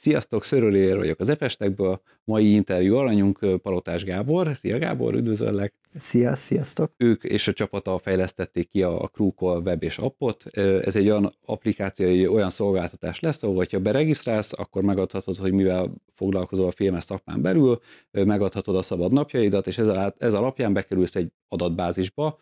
Sziasztok, Szörölér vagyok az Efestekből, mai interjú alanyunk Palotás Gábor. Szia Gábor, üdvözöllek! Szia, sziasztok! Ők és a csapata fejlesztették ki a Crewcall web és appot. Ez egy olyan applikáció, olyan szolgáltatás lesz, ahol ha beregisztrálsz, akkor megadhatod, hogy mivel foglalkozol a filmes szakmán belül, megadhatod a szabad napjaidat, és ez, ez alapján bekerülsz egy adatbázisba,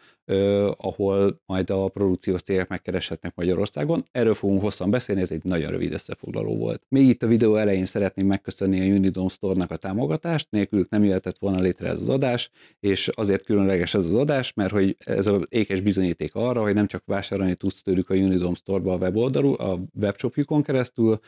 ahol majd a produkciós cégek megkereshetnek Magyarországon. Erről fogunk hosszan beszélni, ez egy nagyon rövid összefoglaló volt. Még itt a videó elején szeretném megköszönni a Unidom Store-nak a támogatást, nélkülük nem jöhetett volna létre ez az adás, és azért különleges ez az adás, mert hogy ez az ékes bizonyíték arra, hogy nem csak vásárolni tudsz tőlük a Unidom Store-ba a weboldalú, a webshopjukon keresztül,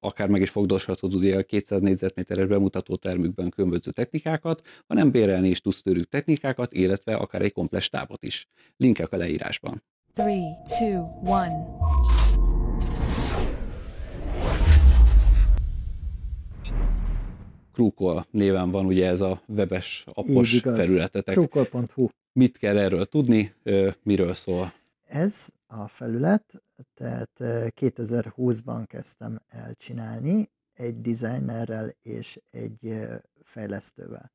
akár meg is fogdoshatod ugye a 200 négyzetméteres bemutató termükben különböző technikákat, hanem bérelni is tudsz tőlük technikákat, illetve akár egy komplex stábot is. Linkek a leírásban. 3, 2, 1. Krúkol néven van ugye ez a webes appos felületetek. Krúkol.hu Mit kell erről tudni, miről szól? Ez a felület, tehát 2020-ban kezdtem el csinálni egy designerrel és egy fejlesztővel.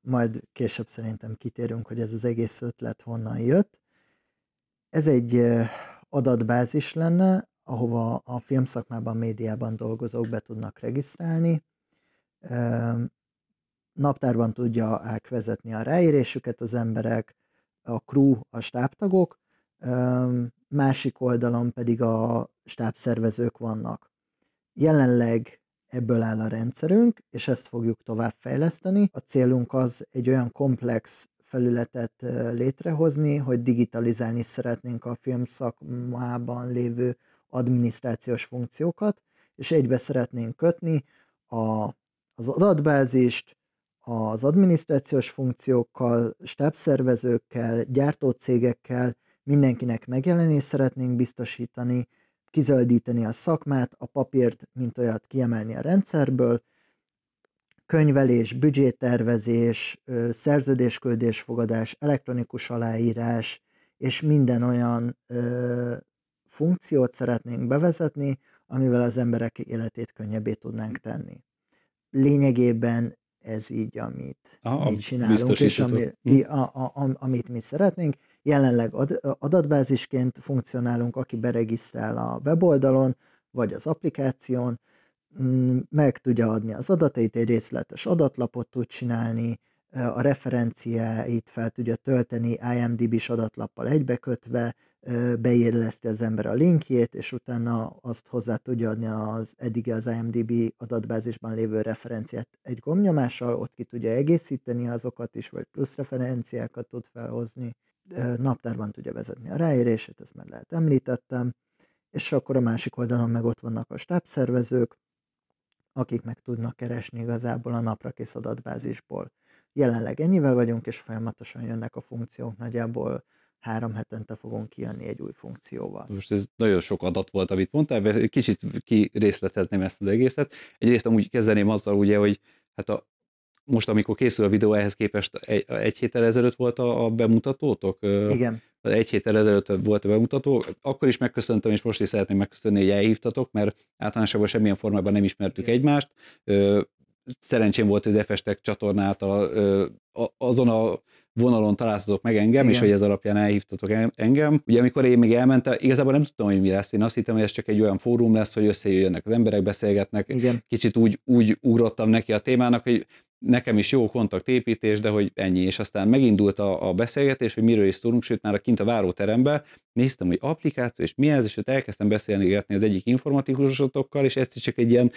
Majd később szerintem kitérünk, hogy ez az egész ötlet honnan jött. Ez egy adatbázis lenne, ahova a filmszakmában, médiában dolgozók be tudnak regisztrálni. Naptárban tudja elvezetni a ráérésüket az emberek, a crew, a stábtagok, másik oldalon pedig a stábszervezők vannak. Jelenleg ebből áll a rendszerünk, és ezt fogjuk tovább fejleszteni. A célunk az egy olyan komplex felületet létrehozni, hogy digitalizálni szeretnénk a filmszakmában lévő adminisztrációs funkciókat, és egybe szeretnénk kötni a, az adatbázist, az adminisztrációs funkciókkal, stábszervezőkkel, gyártócégekkel, mindenkinek megjelenést szeretnénk biztosítani, kizöldíteni a szakmát, a papírt, mint olyat kiemelni a rendszerből, könyvelés, büdzsétervezés, szerződésküldésfogadás, elektronikus aláírás, és minden olyan funkciót szeretnénk bevezetni, amivel az emberek életét könnyebbé tudnánk tenni. Lényegében ez így, amit Aha, mi csinálunk, és ami, hm. a, a, a, amit mi szeretnénk. Jelenleg ad, adatbázisként funkcionálunk, aki beregisztrál a weboldalon, vagy az applikáción, mm, meg tudja adni az adatait, egy részletes adatlapot tud csinálni, a referenciáit fel tudja tölteni IMDb-s adatlappal egybekötve, beilleszti az ember a linkjét, és utána azt hozzá tudja adni az eddig az IMDb adatbázisban lévő referenciát egy gombnyomással, ott ki tudja egészíteni azokat is, vagy plusz referenciákat tud felhozni, naptárban tudja vezetni a ráérését, ezt már lehet említettem, és akkor a másik oldalon meg ott vannak a stábszervezők, akik meg tudnak keresni igazából a naprakész adatbázisból. Jelenleg ennyivel vagyunk, és folyamatosan jönnek a funkciók, nagyjából három hetente fogunk kijönni egy új funkcióval. Most ez nagyon sok adat volt, amit mondtál, kicsit kirészletezném ezt az egészet. Egyrészt amúgy kezdeném azzal ugye, hogy hát a, most amikor készül a videó, ehhez képest egy, egy héttel ezelőtt volt a, a bemutatótok? Igen. Egy héttel ezelőtt volt a bemutató, akkor is megköszöntem, és most is szeretném megköszönni, hogy elhívtatok, mert általánosabban semmilyen formában nem ismertük Igen. egymást. Szerencsém volt, hogy az Efestek csatornát a, azon a vonalon találtatok meg engem, Igen. és hogy ez alapján elhívtatok engem. Ugye amikor én még elmentem, igazából nem tudtam, hogy mi lesz. Én azt hittem, hogy ez csak egy olyan fórum lesz, hogy összejöjjenek az emberek, beszélgetnek. Igen. Kicsit úgy, úgy ugrottam neki a témának, hogy nekem is jó kontaktépítés, de hogy ennyi. És aztán megindult a, a beszélgetés, hogy miről is szólunk, sőt már kint a váróteremben néztem, hogy applikáció, és mi ez, és ott elkezdtem beszélni az egyik informatikusotokkal, és ezt is csak egy ilyen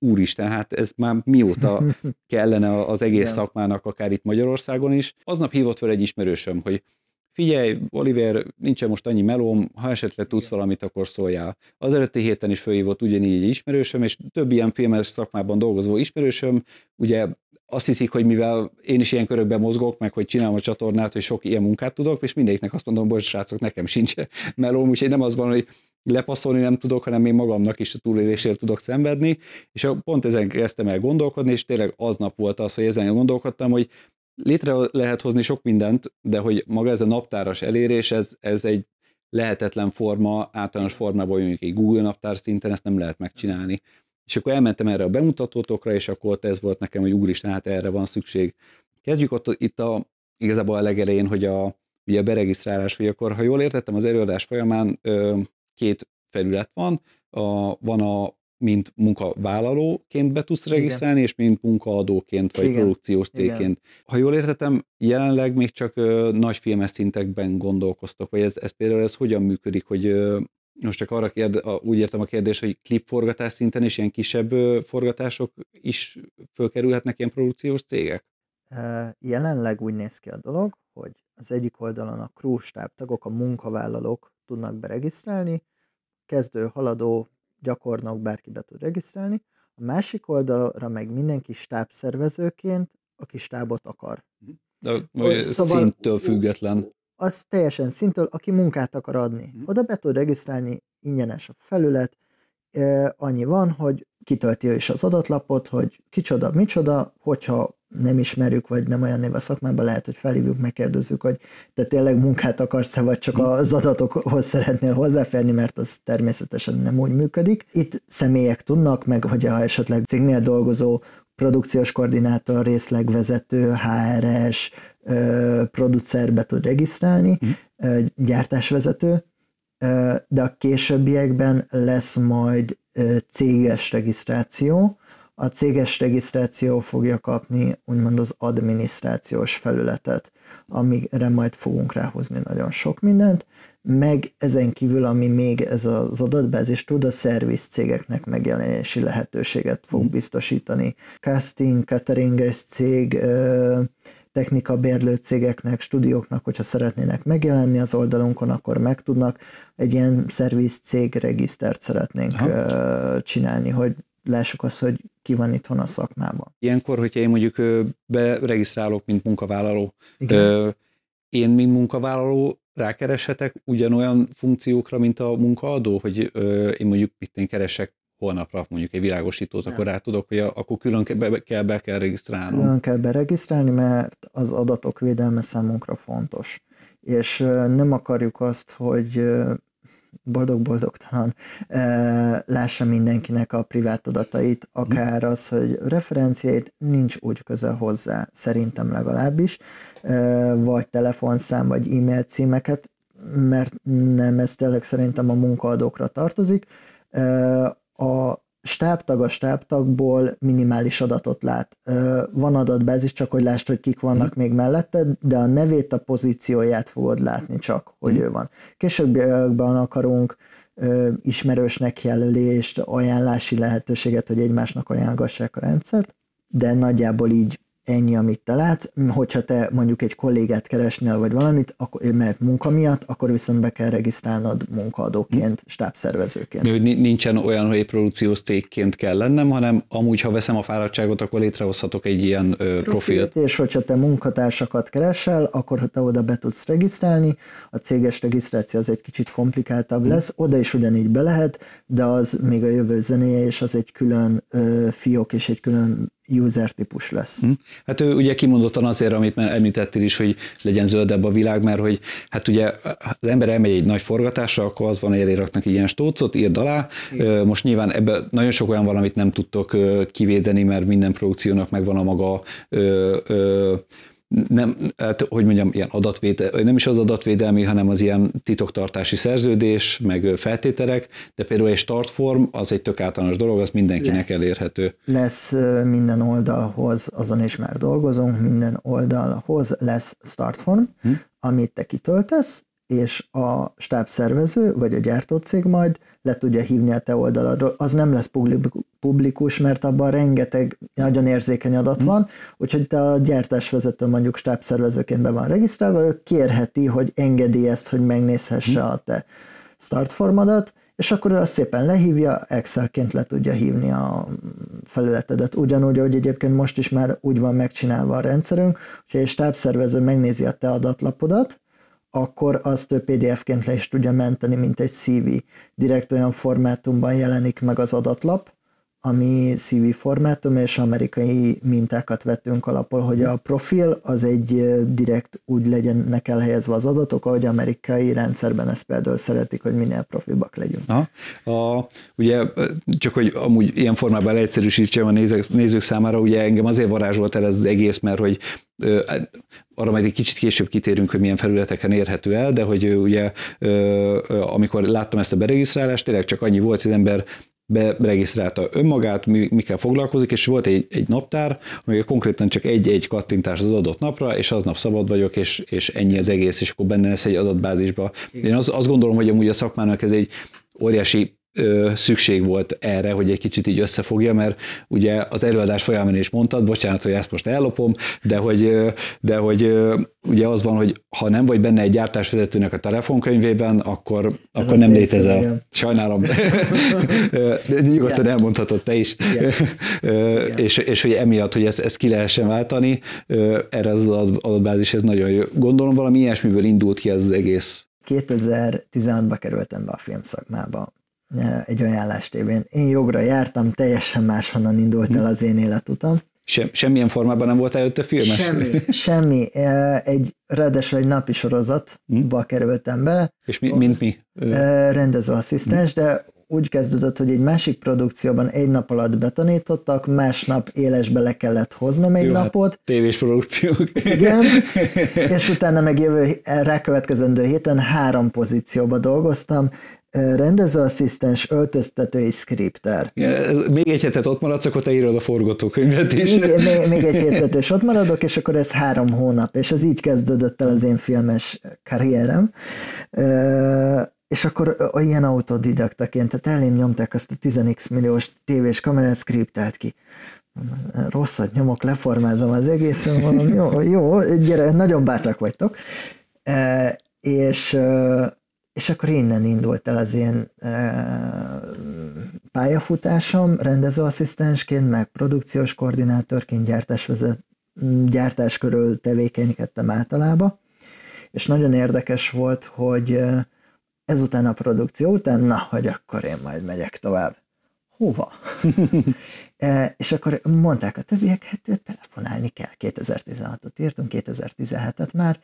úristen, hát ez már mióta kellene az egész Igen. szakmának, akár itt Magyarországon is. Aznap hívott fel egy ismerősöm, hogy figyelj, Oliver, nincsen most annyi melóm, ha esetleg tudsz valamit, akkor szóljál. Az előtti héten is felhívott ugyanígy egy ismerősöm, és több ilyen filmes szakmában dolgozó ismerősöm, ugye azt hiszik, hogy mivel én is ilyen körökben mozgok, meg hogy csinálom a csatornát, hogy sok ilyen munkát tudok, és mindegyiknek azt mondom, hogy srácok, nekem sincs melóm, úgyhogy nem az van, hogy lepasszolni nem tudok, hanem én magamnak is a túlélésért tudok szenvedni, és pont ezen kezdtem el gondolkodni, és tényleg aznap volt az, hogy ezen gondolkodtam, hogy létre lehet hozni sok mindent, de hogy maga ez a naptáras elérés, ez, ez egy lehetetlen forma, általános formában, mondjuk egy Google naptár szinten ezt nem lehet megcsinálni. És akkor elmentem erre a bemutatótokra, és akkor ott ez volt nekem, hogy úristen, hát erre van szükség. Kezdjük ott itt a, igazából a legelején, hogy a, ugye a beregisztrálás, hogy akkor, ha jól értettem, az előadás folyamán két felület van, a, van a mint munkavállalóként be tudsz regisztrálni, Igen. és mint munkaadóként, vagy Igen. produkciós cégként. Igen. Ha jól értettem, jelenleg még csak ö, nagy filmes szintekben gondolkoztok, vagy ez, ez például ez hogyan működik, hogy ö, most csak arra kérde, a, úgy értem a kérdés, hogy klipforgatás szinten és ilyen kisebb ö, forgatások is fölkerülhetnek ilyen produkciós cégek? Jelenleg úgy néz ki a dolog, hogy az egyik oldalon a crew tagok, a munkavállalók tudnak beregisztrálni, kezdő, haladó, gyakornok bárki be tud regisztrálni, a másik oldalra meg mindenki stábszervezőként, aki stábot akar. De szóval, szinttől független. Az teljesen szintől, aki munkát akar adni. Mhm. Oda be tud regisztrálni, ingyenes a felület, annyi van, hogy kitölti ő is az adatlapot, hogy kicsoda, micsoda, hogyha nem ismerjük, vagy nem olyan név a szakmában, lehet, hogy felhívjuk, megkérdezzük, hogy te tényleg munkát akarsz-e, vagy csak az adatokhoz szeretnél hozzáférni, mert az természetesen nem úgy működik. Itt személyek tudnak, meg hogyha esetleg cégnél dolgozó produkciós koordinátor, részlegvezető, HRS, producer be tud regisztrálni, mm. gyártásvezető, de a későbbiekben lesz majd céges regisztráció, a céges regisztráció fogja kapni úgymond az adminisztrációs felületet, amire majd fogunk ráhozni nagyon sok mindent, meg ezen kívül, ami még ez az adatbázis tud, a szerviz cégeknek megjelenési lehetőséget fog mm. biztosítani. Casting, cateringes cég, technika bérlő cégeknek, stúdióknak, hogyha szeretnének megjelenni az oldalunkon, akkor meg tudnak. Egy ilyen szerviz cég regisztert szeretnénk Aha. csinálni, hogy lássuk azt, hogy ki van itthon a szakmában. Ilyenkor, hogyha én mondjuk beregisztrálok, mint munkavállaló, Igen. én, mint munkavállaló rákereshetek ugyanolyan funkciókra, mint a munkaadó, hogy én mondjuk itt én keresek holnapra mondjuk egy világosítót, Nem. akkor rá tudok, hogy akkor külön be, kell, be kell regisztrálnom. Külön kell beregisztrálni, mert az adatok védelme számunkra fontos. És nem akarjuk azt, hogy boldog-boldogtalan lássa mindenkinek a privát adatait, akár az, hogy referenciáit nincs úgy közel hozzá, szerintem legalábbis, vagy telefonszám, vagy e-mail címeket, mert nem, ez tényleg szerintem a munkaadókra tartozik. A stábtag a stábtagból minimális adatot lát. Van adatbázis, csak hogy lásd, hogy kik vannak mm. még melletted, de a nevét, a pozícióját fogod látni csak, hogy mm. ő van. Későbbiekben akarunk ismerősnek jelölést, ajánlási lehetőséget, hogy egymásnak ajánlgassák a rendszert, de nagyjából így ennyi, amit te látsz. Hogyha te mondjuk egy kollégát keresnél, vagy valamit, akkor, mert munka miatt, akkor viszont be kell regisztrálnod munkaadóként, stábszervezőként. Hogy nincsen olyan, hogy egy produkciós cégként kell lennem, hanem amúgy, ha veszem a fáradtságot, akkor létrehozhatok egy ilyen ö, profilt. És hogyha te munkatársakat keresel, akkor te oda be tudsz regisztrálni, a céges regisztráció az egy kicsit komplikáltabb lesz, oda is ugyanígy be lehet, de az még a jövő zenéje, és az egy külön ö, fiók és egy külön user típus lesz. Hm. Hát ő ugye kimondottan azért, amit már említettél is, hogy legyen zöldebb a világ, mert hogy hát ugye az ember elmegy egy nagy forgatásra, akkor az van, hogy raknak ilyen stócot, írd alá. Igen. Most nyilván ebben nagyon sok olyan valamit nem tudtok kivédeni, mert minden produkciónak megvan a maga ö, ö, nem, hát, hogy mondjam, ilyen adatvédelmi, nem is az adatvédelmi, hanem az ilyen titoktartási szerződés, meg feltételek, de például egy startform az egy tök általános dolog, az mindenkinek lesz, elérhető. Lesz minden oldalhoz, azon is már dolgozunk, minden oldalhoz lesz startform, hm? amit te kitöltesz, és a stábszervező, vagy a gyártócég majd le tudja hívni a te oldaladról. Az nem lesz publikus, mert abban rengeteg nagyon érzékeny adat van, úgyhogy te a gyártásvezető mondjuk stábszervezőként be van regisztrálva, ő kérheti, hogy engedélyezt, hogy megnézhesse a te startformadat, és akkor ő azt szépen lehívja, Excelként le tudja hívni a felületedet. Ugyanúgy, hogy egyébként most is már úgy van megcsinálva a rendszerünk, hogy egy stábszervező megnézi a te adatlapodat, akkor azt ő PDF-ként le is tudja menteni, mint egy CV. Direkt olyan formátumban jelenik meg az adatlap, ami CV formátum, és amerikai mintákat vettünk alapul, hogy a profil az egy direkt úgy legyenek elhelyezve az adatok, ahogy amerikai rendszerben ezt például szeretik, hogy minél profilbak legyünk. Aha. A, ugye csak, hogy amúgy ilyen formában leegyszerűsítsem a nézők, nézők számára, ugye engem azért varázsolt el ez az egész, mert hogy arra majd egy kicsit később kitérünk, hogy milyen felületeken érhető el, de hogy ugye amikor láttam ezt a beregisztrálást, tényleg csak annyi volt, hogy az ember beregisztrálta önmagát, mi, mikkel foglalkozik, és volt egy, egy naptár, ami konkrétan csak egy-egy kattintás az adott napra, és aznap szabad vagyok, és, és ennyi az egész, és akkor benne lesz egy adatbázisba. Én azt, azt gondolom, hogy amúgy a szakmának ez egy óriási ö, szükség volt erre, hogy egy kicsit így összefogja, mert ugye az előadás folyamán is mondtad, bocsánat, hogy ezt most ellopom, de hogy, de hogy ugye az van, hogy ha nem vagy benne egy gyártásvezetőnek a telefonkönyvében, akkor, Ez akkor nem létezel. Igen. Sajnálom. Nyugodtan Igen. elmondhatod te is. Igen. és, és hogy emiatt, hogy ezt, ezt ki lehessen váltani, erre az adatbázis ez nagyon jó. Gondolom valami ilyesmiből indult ki ez az egész 2016-ba kerültem be a filmszakmába egy ajánlás tévén. Én jogra jártam, teljesen máshonnan indult el az én életutam. Sem, semmilyen formában nem volt előtte filmes? Semmi, semmi. Egy, ráadásul egy napi sorozatba hmm. kerültem be. És mi, mint mi? Rendezőasszisztens, hmm. de úgy kezdődött, hogy egy másik produkcióban egy nap alatt betanítottak, másnap élesbe le kellett hoznom egy Jó, hát napot. Hát, tévés produkciók. Igen, és utána meg jövő rákövetkezendő héten három pozícióba dolgoztam, rendezőasszisztens, öltöztetői skripter. még egy hetet ott maradsz, akkor te írod a forgatókönyvet is. Még, még, még egy hetet, és ott maradok, és akkor ez három hónap, és ez így kezdődött el az én filmes karrierem. És akkor ilyen autodidaktaként, tehát elém nyomták azt a 10x milliós tévés kamerát, skriptelt ki rosszat nyomok, leformázom az egészen, mondom, jó, jó, gyere, nagyon bátrak vagytok. E, és és akkor innen indult el az én e, pályafutásom, rendezőasszisztensként, meg produkciós koordinátorként, gyártásvezet, gyártás körül tevékenykedtem általában, és nagyon érdekes volt, hogy ezután a produkció után, na, hogy akkor én majd megyek tovább. Hova? e, és akkor mondták a többiek, hát telefonálni kell. 2016-ot írtunk, 2017-et már,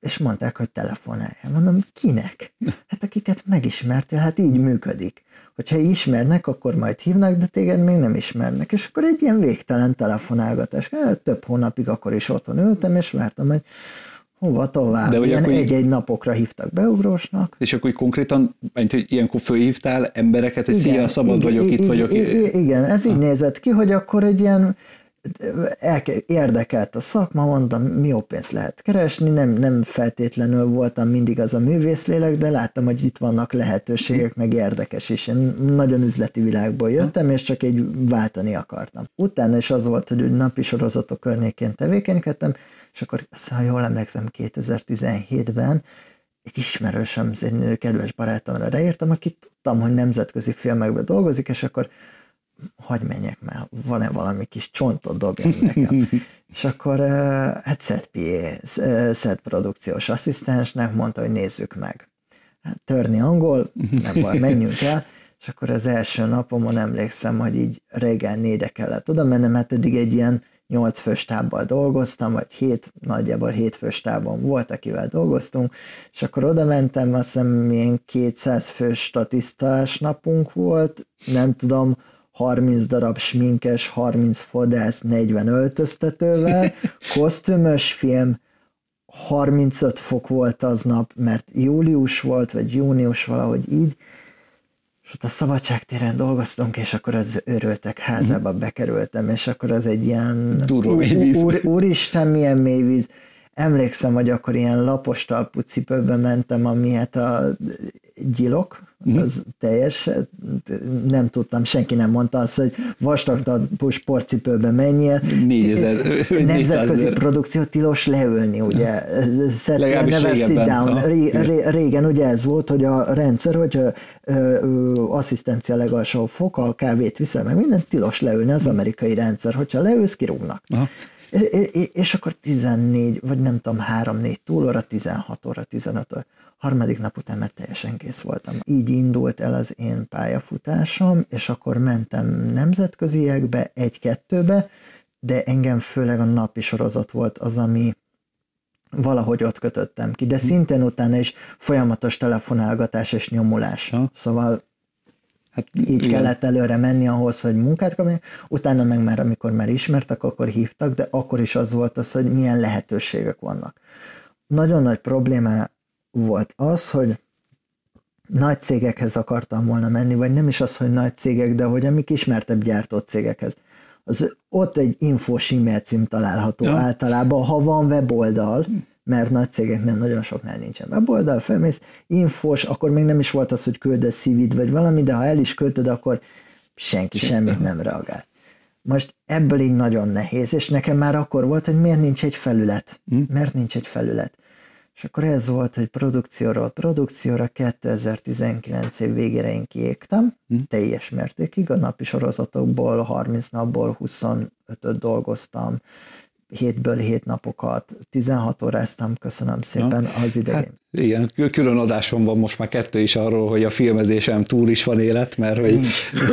és mondták, hogy telefonálja. Mondom, kinek? Hát akiket megismertél, hát így működik. Hogyha ismernek, akkor majd hívnak, de téged még nem ismernek. És akkor egy ilyen végtelen telefonálgatás. Hát több hónapig akkor is otthon ültem, és vártam, hogy hova tovább. De Ilyen egy-egy napokra hívtak beugrósnak. És akkor konkrétan, mint hogy ilyenkor fölhívtál embereket, hogy igen, szia, szabad igen, vagyok, igen, itt vagyok. Igen, ez így nézett ki, hogy akkor egy ilyen érdekelt a szakma, mondtam, mi jó pénzt lehet keresni, nem, nem feltétlenül voltam mindig az a művészlélek, de láttam, hogy itt vannak lehetőségek, meg érdekes is. Én nagyon üzleti világból jöttem, és csak egy váltani akartam. Utána is az volt, hogy napi sorozatok környékén tevékenykedtem, és akkor, ha jól emlékszem, 2017-ben egy ismerősöm, egy kedves barátomra ráírtam, aki tudtam, hogy nemzetközi filmekben dolgozik, és akkor hagy menjek már, van-e valami kis csontot dobjam nekem. és akkor hát Seth PA, Seth produkciós asszisztensnek mondta, hogy nézzük meg. Hát, törni angol, nem baj, menjünk el, és akkor az első napomon emlékszem, hogy így reggel négyre kellett oda mennem, mert eddig egy ilyen nyolc fős tábbal dolgoztam, vagy hét, nagyjából hét fős tábon volt, akivel dolgoztunk, és akkor oda mentem, azt hiszem milyen 200 fős statisztás napunk volt, nem tudom, 30 darab sminkes, 30 fodász, 40 öltöztetővel, kosztümös film, 35 fok volt aznap, mert július volt, vagy június valahogy így, és ott a szabadságtéren dolgoztunk, és akkor az őröltek házába bekerültem, és akkor az egy ilyen úr, úr, úristen, milyen mély víz. Emlékszem, hogy akkor ilyen lapos talpú cipőben mentem, ami hát a gyilok, Mhm. Az teljes, nem tudtam, senki nem mondta azt, hogy vastag sportcipőbe menjél. 4000. Nemzetközi produkció tilos leülni, ugye. Never sit down. Ré, ré, régen ugye ez volt, hogy a rendszer, hogy asszisztencia legalsó fok, a kávét viszel meg, minden tilos leülni az amerikai rendszer. Hogyha leülsz, kirúgnak. Aha. És akkor 14, vagy nem tudom, 3-4 túlóra, 16 óra, 15 óra. Harmadik nap után már teljesen kész voltam. Így indult el az én pályafutásom, és akkor mentem nemzetköziekbe, egy-kettőbe, de engem főleg a napi sorozat volt az, ami valahogy ott kötöttem ki, de hm. szintén utána is folyamatos telefonálgatás és nyomulás. Ha. Szóval Hát, így igen. kellett előre menni ahhoz, hogy munkát kapni, utána meg már, amikor már ismertek, akkor hívtak, de akkor is az volt az, hogy milyen lehetőségek vannak. Nagyon nagy probléma volt az, hogy nagy cégekhez akartam volna menni, vagy nem is az, hogy nagy cégek, de hogy amik ismertebb gyártó cégekhez. Az, ott egy infós e-mail cím található ja. általában, ha van weboldal, mert nagy cégeknél nagyon soknál nincsen weboldal, felmész, infos, akkor még nem is volt az, hogy küldesz szívid vagy valami, de ha el is küldted, akkor senki semmit nem reagál. Most ebből így nagyon nehéz, és nekem már akkor volt, hogy miért nincs egy felület. Hm? Miért nincs egy felület? És akkor ez volt, hogy produkcióról produkcióra 2019 év végére én kiégtem, hm? teljes mértékig, a napi sorozatokból 30 napból 25-öt dolgoztam, hétből hét napokat, 16 óráztam, köszönöm szépen ja. az idegén. Hát, igen, külön adásom van most már kettő is arról, hogy a filmezésem túl is van élet, mert hogy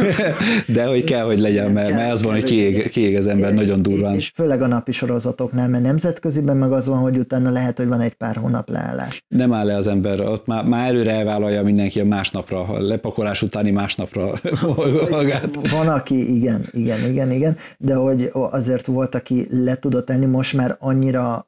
de hogy kell, hogy legyen, mert, mert az van, hogy kiég, kiég az ember nagyon durván. És főleg a napi sorozatoknál, mert nemzetköziben meg az van, hogy utána lehet, hogy van egy pár hónap leállás. Nem áll le az ember, ott már, már előre elvállalja mindenki a másnapra, a lepakolás utáni másnapra magát. Van, aki igen, igen, igen, igen, de hogy azért volt, aki le tudott tenni, most már annyira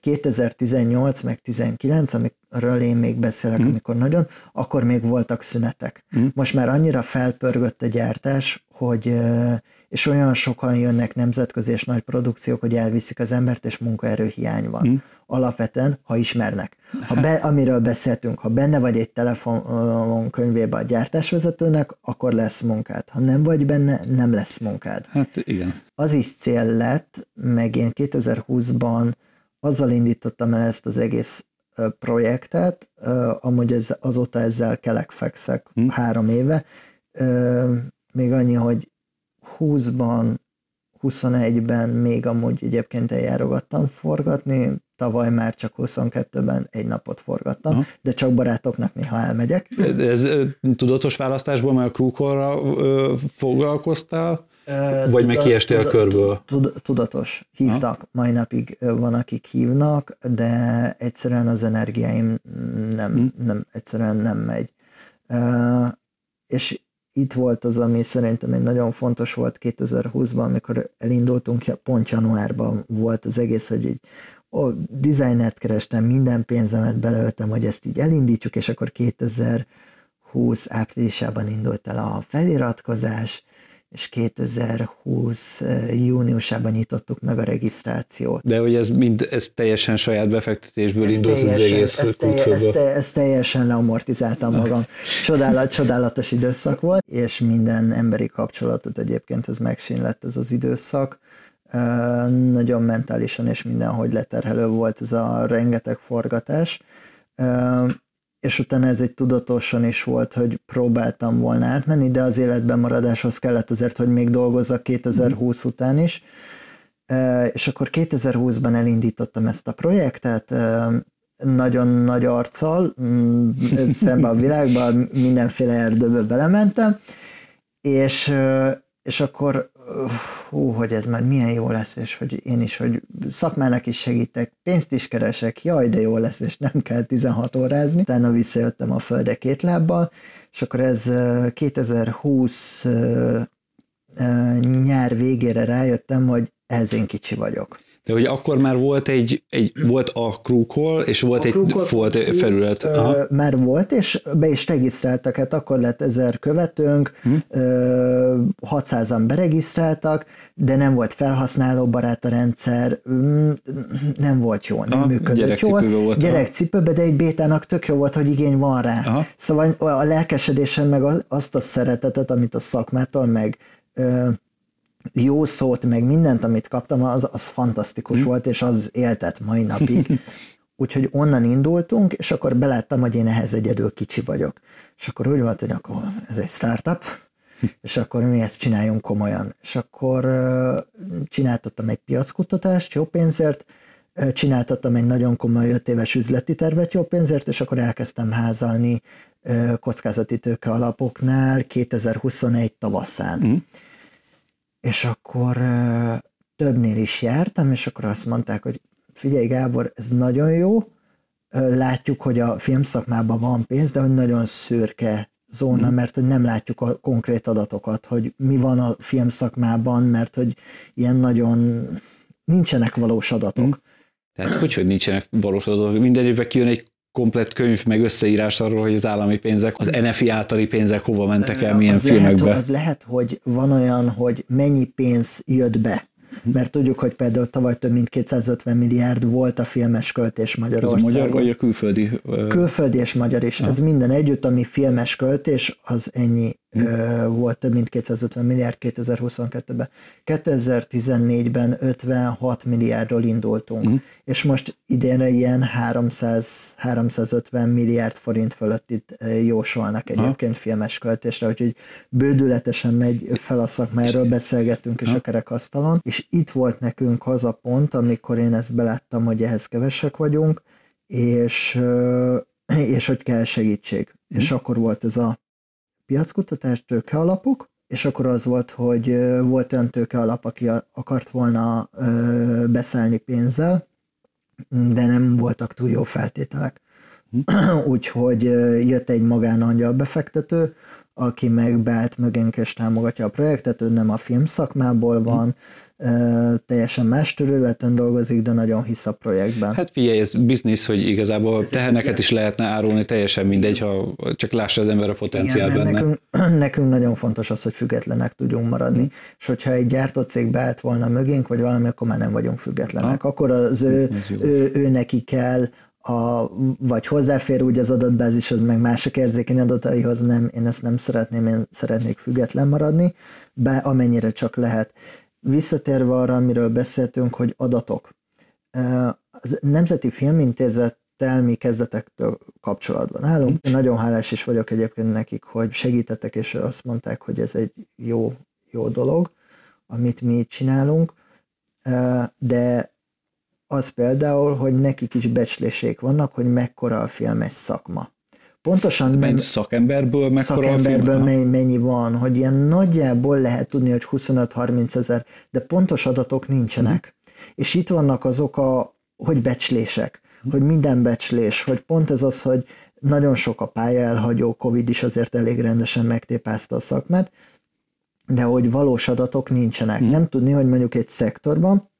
2018 meg 19, amikről én még beszélek, mm. amikor nagyon, akkor még voltak szünetek. Mm. Most már annyira felpörgött a gyártás, hogy és olyan sokan jönnek nemzetközi és nagy produkciók, hogy elviszik az embert, és munkaerőhiány van. Mm. Alapvetően, ha ismernek. Ha be, amiről beszéltünk, ha benne vagy egy telefonkönyvében a gyártásvezetőnek, akkor lesz munkád. Ha nem vagy benne, nem lesz munkád. Hát igen. Az is cél lett, meg én 2020-ban azzal indítottam el ezt az egész projektet, amúgy ez, azóta ezzel kelekfekszek hmm. három éve, még annyi, hogy 20-ban, 21-ben még amúgy egyébként eljárogattam forgatni, tavaly már csak 22-ben egy napot forgattam, Aha. de csak barátoknak néha elmegyek. Ez tudatos választásból, mert a krúkorra foglalkoztál? Vagy meg kiestél a körből? Tudatos. Hívtak, ha? mai napig van, akik hívnak, de egyszerűen az energiáim nem, hm. nem egyszerűen nem megy. És itt volt az, ami szerintem egy nagyon fontos volt 2020-ban, amikor elindultunk, pont januárban volt az egész, hogy így a designert kerestem, minden pénzemet beleöltem, hogy ezt így elindítsuk, és akkor 2020 áprilisában indult el a feliratkozás, és 2020 júniusában nyitottuk meg a regisztrációt. De hogy ez mind ez teljesen saját befektetésből ez indult teljesen, az egész ez, telje, ez, te, ez teljesen leamortizáltam magam. Csodálat, csodálatos időszak volt, és minden emberi kapcsolatot egyébként ez megsínlett ez az időszak. Nagyon mentálisan és mindenhogy leterhelő volt ez a rengeteg forgatás. És utána ez egy tudatosan is volt, hogy próbáltam volna átmenni, de az életben maradáshoz kellett azért, hogy még dolgozzak 2020 mm. után is. És akkor 2020-ban elindítottam ezt a projektet, nagyon nagy arccal, mm, szembe a világban, mindenféle erdőbe belementem, és, és akkor hú, hogy ez már milyen jó lesz, és hogy én is, hogy szakmának is segítek, pénzt is keresek, jaj, de jó lesz, és nem kell 16 órázni. Utána visszajöttem a földre két lábbal, és akkor ez 2020 nyár végére rájöttem, hogy ehhez én kicsi vagyok. De hogy akkor már volt egy, egy volt a krúkol, és volt a egy volt egy felület. Aha. Már volt, és be is regisztráltak, hát akkor lett ezer követőnk, hm. ö, 600-an beregisztráltak, de nem volt felhasználó barát a rendszer, nem volt jó, nem Aha, működött jól. Volt, gyerekcipőbe, de egy bétának tök jó volt, hogy igény van rá. Aha. Szóval a lelkesedésem meg azt a szeretetet, amit a szakmától, meg jó szót, meg mindent, amit kaptam, az, az fantasztikus mm. volt, és az éltet mai napig. Úgyhogy onnan indultunk, és akkor beláttam, hogy én ehhez egyedül kicsi vagyok. És akkor úgy volt, hogy akkor ez egy startup, és akkor mi ezt csináljunk komolyan. És akkor csináltattam egy piackutatást jó pénzért, csináltattam egy nagyon komoly öt éves üzleti tervet jó pénzért, és akkor elkezdtem házalni kockázati tőke alapoknál 2021 tavaszán. Mm. És akkor többnél is jártam, és akkor azt mondták, hogy figyelj Gábor, ez nagyon jó, látjuk, hogy a filmszakmában van pénz, de hogy nagyon szürke zóna, mm. mert hogy nem látjuk a konkrét adatokat, hogy mi van a filmszakmában, mert hogy ilyen nagyon nincsenek valós adatok. Mm. Tehát hogy, hogy nincsenek valós adatok? Minden évben kijön egy komplett könyv, meg összeírás arról, hogy az állami pénzek, az NFI általi pénzek hova mentek el, milyen az filmekbe. Lehet, az lehet, hogy van olyan, hogy mennyi pénz jött be mert tudjuk, hogy például tavaly több mint 250 milliárd volt a filmes költés Magyarországon. Ez a magyar vagy a külföldi? Külföldi és magyar is. Ha. Ez minden együtt, ami filmes költés, az ennyi. Volt több mint 250 milliárd 2022-ben. 2014-ben 56 milliárdról indultunk, hmm. és most idénre ilyen 300, 350 milliárd forint fölött itt jósolnak egyébként ha. filmes költésre, úgyhogy bődületesen megy fel a szakma, erről beszélgettünk is ha. a kerekasztalon, és itt volt nekünk az a pont, amikor én ezt beláttam, hogy ehhez kevesek vagyunk, és, és hogy kell segítség. Mm. És akkor volt ez a piackutatás, tőkealapok, és akkor az volt, hogy volt olyan tőkealap, aki akart volna beszállni pénzzel, de nem voltak túl jó feltételek. Hm. Úgyhogy jött egy magánangyal befektető, aki megbeállt mögénk és támogatja a projektet, ő nem a film szakmából hm. van, teljesen más területen dolgozik, de nagyon hisz a projektben. Hát figyelj, ez biznisz, hogy igazából teheneket is lehetne árulni, teljesen mindegy, ha csak lássa az ember a potenciál Igen, benne. Nekünk, nekünk nagyon fontos az, hogy függetlenek tudjunk maradni, mm. és hogyha egy gyártócég beállt volna mögénk, vagy valami, akkor már nem vagyunk függetlenek. Ha? Akkor az ő, ő, ő neki kell a, vagy hozzáfér úgy az adatbázishoz, meg mások érzékeny adataihoz, nem, én ezt nem szeretném, én szeretnék független maradni, be amennyire csak lehet. Visszatérve arra, amiről beszéltünk, hogy adatok. Az Nemzeti Filmintézettel mi kezdetektől kapcsolatban állunk. Én nagyon hálás is vagyok egyébként nekik, hogy segítettek, és azt mondták, hogy ez egy jó, jó dolog, amit mi csinálunk, de az például, hogy nekik is becslésék vannak, hogy mekkora a filmes szakma. Pontosan mennyi szakemberből mekkora szakemberből mennyi, mennyi van, hogy ilyen nagyjából lehet tudni, hogy 25-30 ezer, de pontos adatok nincsenek. Mm. És itt vannak azok a, hogy becslések, mm. hogy minden becslés, hogy pont ez az, hogy nagyon sok a pálya elhagyó, Covid is azért elég rendesen megtépázta a szakmát, de hogy valós adatok nincsenek. Mm. Nem tudni, hogy mondjuk egy szektorban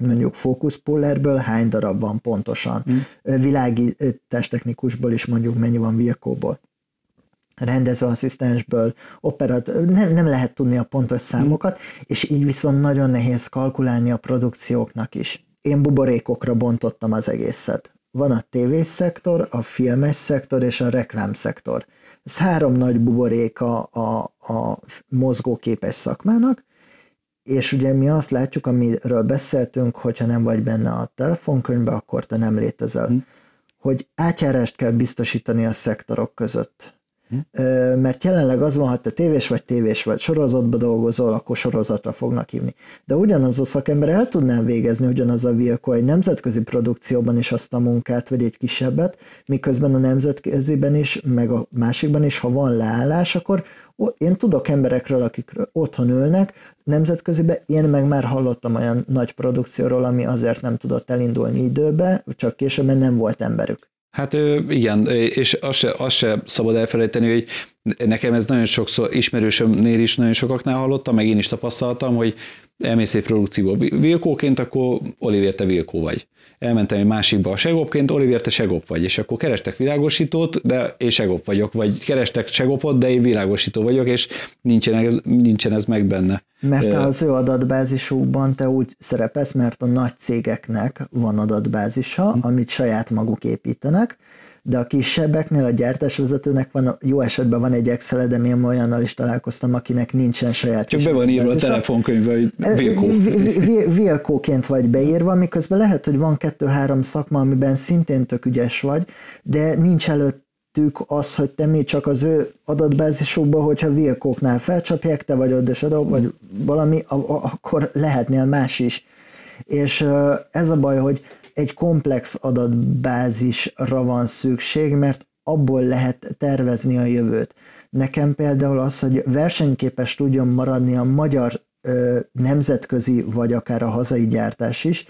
mondjuk fókuszpullerből hány darab van pontosan. Mm. Világi testtechnikusból is mondjuk mennyi van Vilkóból rendezőasszisztensből, operat, nem, nem lehet tudni a pontos számokat, mm. és így viszont nagyon nehéz kalkulálni a produkcióknak is. Én buborékokra bontottam az egészet. Van a tévészektor, a filmes szektor és a reklámszektor. Ez három nagy buborék a, a, a mozgóképes szakmának, és ugye mi azt látjuk, amiről beszéltünk, hogyha nem vagy benne a telefonkönyvbe, akkor te nem létezel. Hm. Hogy átjárást kell biztosítani a szektorok között. Mert jelenleg az van, ha te tévés vagy tévés vagy sorozatba dolgozol, akkor sorozatra fognak hívni. De ugyanaz a szakember el tudná végezni ugyanaz a Vilko egy nemzetközi produkcióban is azt a munkát, vagy egy kisebbet, miközben a nemzetköziben is, meg a másikban is, ha van leállás, akkor én tudok emberekről, akik otthon ülnek, nemzetközibe, én meg már hallottam olyan nagy produkcióról, ami azért nem tudott elindulni időbe, csak később, mert nem volt emberük. Hát igen, és azt se, azt se szabad elfelejteni, hogy nekem ez nagyon sokszor ismerősömnél is nagyon sokaknál hallottam, meg én is tapasztaltam, hogy elmész egy produkcióba. Vilkóként, akkor Olivier, te Vilkó vagy elmentem egy másikba a segopként, Olivier, te segop vagy, és akkor kerestek világosítót, de én segop vagyok, vagy kerestek segopot, de én világosító vagyok, és nincsen ez, nincsen ez meg benne. Mert az ő adatbázisukban te úgy szerepelsz, mert a nagy cégeknek van adatbázisa, hm. amit saját maguk építenek, de a kisebbeknél a gyártásvezetőnek van, jó esetben van egy Excel, de én olyannal is találkoztam, akinek nincsen saját Csak be van írva a telefonkönyvbe, hogy Vilkó. Vilkóként vagy beírva, miközben lehet, hogy van kettő-három szakma, amiben szintén tök ügyes vagy, de nincs előtt az, hogy te mi csak az ő adatbázisukba, hogyha Vilkóknál felcsapják, te vagy ott és adó, vagy valami, akkor lehetnél más is. És ez a baj, hogy egy komplex adatbázisra van szükség, mert abból lehet tervezni a jövőt. Nekem például az, hogy versenyképes tudjon maradni a magyar ö, nemzetközi, vagy akár a hazai gyártás is,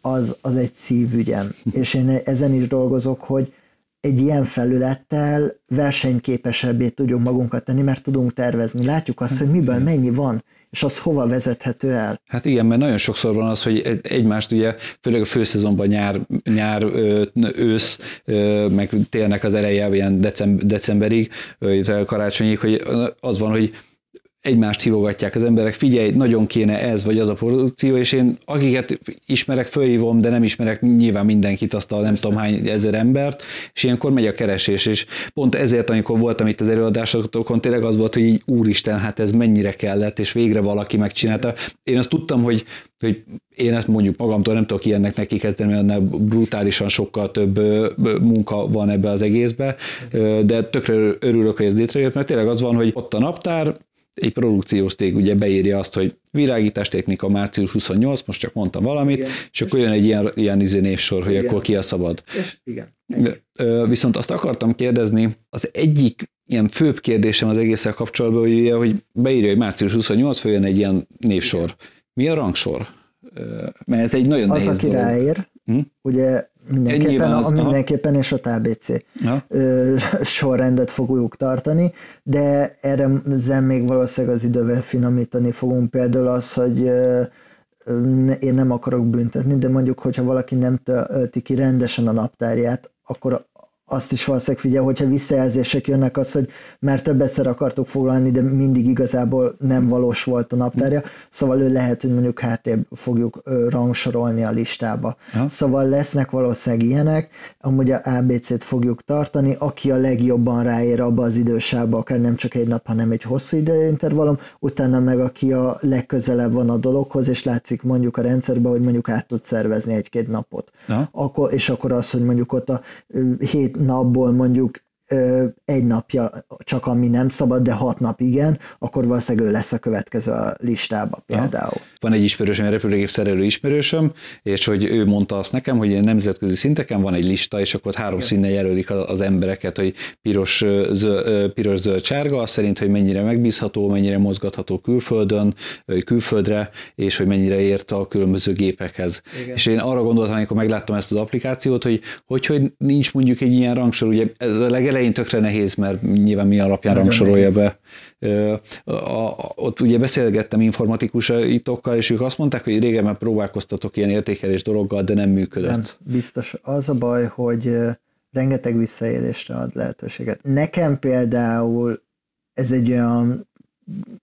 az, az egy szívügyem. És én ezen is dolgozok, hogy egy ilyen felülettel versenyképesebbé tudjuk magunkat tenni, mert tudunk tervezni. Látjuk azt, hogy miből mennyi van, és az hova vezethető el. Hát igen, mert nagyon sokszor van az, hogy egymást ugye, főleg a főszezonban nyár, nyár ősz, meg télnek az eleje, ilyen decemberig, karácsonyig, hogy az van, hogy egymást hívogatják az emberek, figyelj, nagyon kéne ez vagy az a produkció, és én akiket ismerek, fölhívom, de nem ismerek nyilván mindenkit, azt a nem Persze. tudom hány ezer embert, és ilyenkor megy a keresés, és pont ezért, amikor voltam itt az előadásokon, tényleg az volt, hogy így úristen, hát ez mennyire kellett, és végre valaki megcsinálta. Én azt tudtam, hogy hogy én ezt mondjuk magamtól nem tudok ilyennek neki kezdeni, mert brutálisan sokkal több munka van ebbe az egészbe, de tökre örülök, hogy ez létrejött, mert tényleg az van, hogy ott a naptár, egy produkciós cég ugye beírja azt, hogy világítás technika március 28, most csak mondtam valamit, igen. és akkor jön egy ilyen, ilyen izé névsor, hogy igen. akkor ki a szabad. És igen. Viszont azt akartam kérdezni, az egyik ilyen főbb kérdésem az egészen kapcsolatban, hogy, hogy beírja, hogy március 28, följön egy ilyen névsor. Igen. Mi a rangsor? Mert ez egy nagyon az, nehéz aki dolog. ráér, hm? ugye Mindenképpen, az, a, mindenképpen és a TBC ja. sorrendet fogjuk tartani, de erre zen még valószínűleg az idővel finomítani fogunk. Például az, hogy én nem akarok büntetni, de mondjuk, hogyha valaki nem tölti ki rendesen a naptárját, akkor azt is valószínűleg figyel, hogyha visszajelzések jönnek az, hogy már többetszer akartuk foglalni, de mindig igazából nem valós volt a naptárja, szóval ő lehet, hogy mondjuk hátrébb fogjuk rangsorolni a listába. Ja. Szóval lesznek valószínűleg ilyenek, amúgy a ABC-t fogjuk tartani, aki a legjobban ráér abba az idősába, akár nem csak egy nap, hanem egy hosszú időintervallum, utána meg aki a legközelebb van a dologhoz, és látszik mondjuk a rendszerben, hogy mondjuk át tud szervezni egy-két napot. Akkor, és akkor az, hogy mondjuk ott a hét napból mondjuk egy napja csak ami nem szabad, de hat nap igen, akkor valószínűleg ő lesz a következő a listába például. Ja. Van egy ismerősöm, egy repülőgép szerelő ismerősöm, és hogy ő mondta azt nekem, hogy nemzetközi szinteken van egy lista, és akkor három igen. színnel jelölik az embereket, hogy piros, zöld, piros, zöld, sárga, az szerint, hogy mennyire megbízható, mennyire mozgatható külföldön, külföldre, és hogy mennyire ért a különböző gépekhez. Igen. És én arra gondoltam, amikor megláttam ezt az applikációt, hogy hogy, hogy nincs mondjuk egy ilyen rangsor, ugye ez a legelején elején tökre nehéz, mert nyilván mi alapján Nagyon rangsorolja nehéz. be. A, a, ott ugye beszélgettem informatikusaitokkal, és ők azt mondták, hogy régen már próbálkoztatok ilyen értékelés dologgal, de nem működött. Nem, biztos. Az a baj, hogy rengeteg visszaélésre ad lehetőséget. Nekem például ez egy olyan,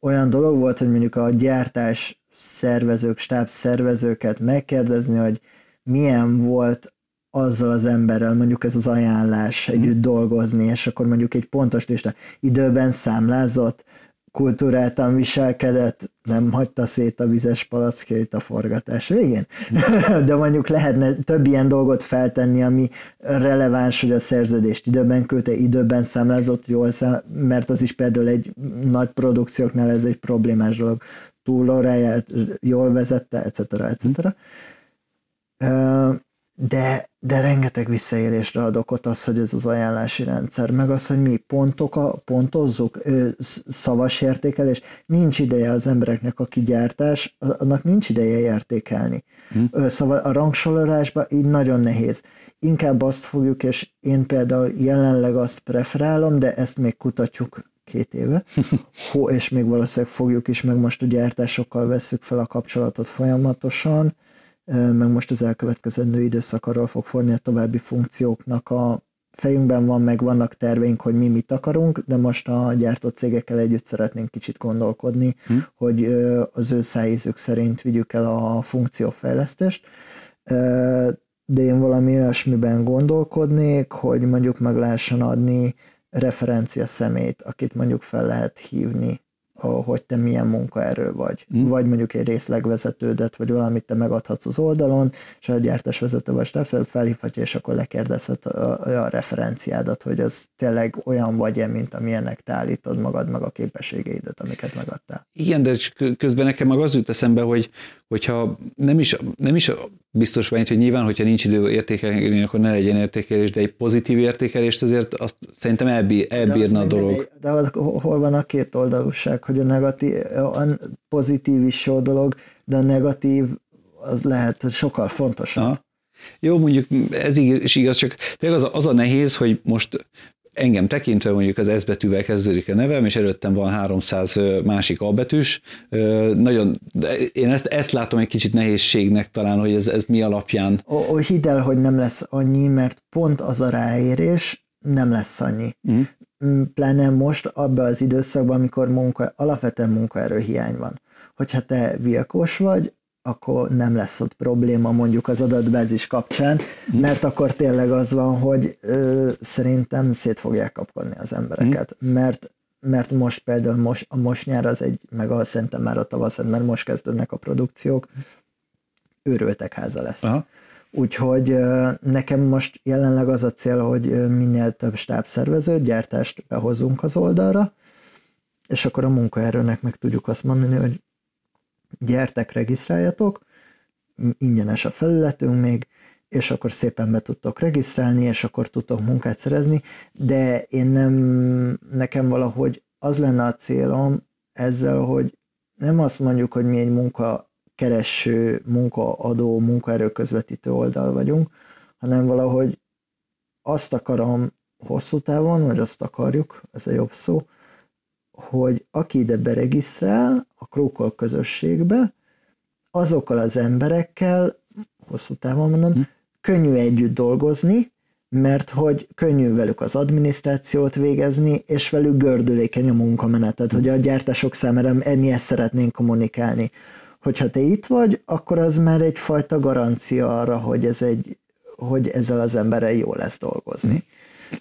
olyan dolog volt, hogy mondjuk a gyártás szervezők, stáb szervezőket megkérdezni, hogy milyen volt azzal az emberrel mondjuk ez az ajánlás mm. együtt dolgozni, és akkor mondjuk egy pontos lista időben számlázott, kultúráltan viselkedett, nem hagyta szét a vizes palackét a forgatás végén. De mondjuk lehetne több ilyen dolgot feltenni, ami releváns, hogy a szerződést időben küldte, időben számlázott jól, szám, mert az is például egy nagy produkcióknál ez egy problémás dolog. Túl jól vezette, etc. etc. Mm de, de rengeteg visszaélésre ad okot az, hogy ez az ajánlási rendszer, meg az, hogy mi pontok a, pontozzuk, szavas értékelés, nincs ideje az embereknek a kigyártás, annak nincs ideje értékelni. Hmm. Szóval a rangsorolásban így nagyon nehéz. Inkább azt fogjuk, és én például jelenleg azt preferálom, de ezt még kutatjuk két éve, Hó, és még valószínűleg fogjuk is, meg most a gyártásokkal veszük fel a kapcsolatot folyamatosan, meg most az elkövetkezendő időszak arról fog forni a további funkcióknak a fejünkben van, meg vannak terveink, hogy mi mit akarunk, de most a gyártó cégekkel együtt szeretnénk kicsit gondolkodni, hm. hogy az ő szájízük szerint vigyük el a funkciófejlesztést. De én valami olyasmiben gondolkodnék, hogy mondjuk meg lehessen adni referencia szemét, akit mondjuk fel lehet hívni hogy te milyen munkaerő vagy. Mm. Vagy mondjuk egy részlegvezetődet, vagy valamit te megadhatsz az oldalon, és a gyártásvezető vagy stábszerű felhívhatja, és akkor lekérdezhet a, a referenciádat, hogy az tényleg olyan vagy-e, mint amilyennek te állítod magad, meg a képességeidet, amiket megadtál. Igen, de közben nekem meg az jut eszembe, hogy hogyha nem is, nem is biztos vagy, hogy nyilván, hogyha nincs idő értékelni, akkor ne legyen értékelés, de egy pozitív értékelést azért azt szerintem elbír, elbírna a dolog. Egy, de az, hol van a két oldalúság, hogy a negatív, a pozitív is jó dolog, de a negatív az lehet, hogy sokkal fontosabb. Aha. Jó, mondjuk ez is igaz, csak tényleg az, az a nehéz, hogy most engem tekintve mondjuk az S betűvel kezdődik a nevem, és előttem van 300 másik A betűs. Nagyon, én ezt, ezt látom egy kicsit nehézségnek talán, hogy ez, ez mi alapján. O, o, hidd el, hogy nem lesz annyi, mert pont az a ráérés nem lesz annyi. Mm. Pláne most abban az időszakban, amikor munka, alapvetően munkaerőhiány van. Hogyha te vilkos vagy, akkor nem lesz ott probléma mondjuk az adatbázis kapcsán, mm. mert akkor tényleg az van, hogy ö, szerintem szét fogják kapkodni az embereket, mm. mert mert most például most, a most nyár az egy, meg a szerintem már a tavasz, mert most kezdődnek a produkciók, őrültek háza lesz. Aha. Úgyhogy nekem most jelenleg az a cél, hogy minél több stábszervezőt, gyártást behozunk az oldalra, és akkor a munkaerőnek meg tudjuk azt mondani, hogy gyertek, regisztráljatok, ingyenes a felületünk még, és akkor szépen be tudtok regisztrálni, és akkor tudtok munkát szerezni, de én nem, nekem valahogy az lenne a célom ezzel, hogy nem azt mondjuk, hogy mi egy munka kereső, munkaadó, munkaerő közvetítő oldal vagyunk, hanem valahogy azt akarom hosszú távon, vagy azt akarjuk, ez a jobb szó, hogy aki ide beregisztrál a Krókol közösségbe, azokkal az emberekkel, hosszú távon mondom, hm. könnyű együtt dolgozni, mert hogy könnyű velük az adminisztrációt végezni, és velük gördülékeny a munkamenetet, hogy a gyártások számára mi ezt szeretnénk kommunikálni. Hogyha te itt vagy, akkor az már egyfajta garancia arra, hogy ez egy, hogy ezzel az emberrel jó lesz dolgozni.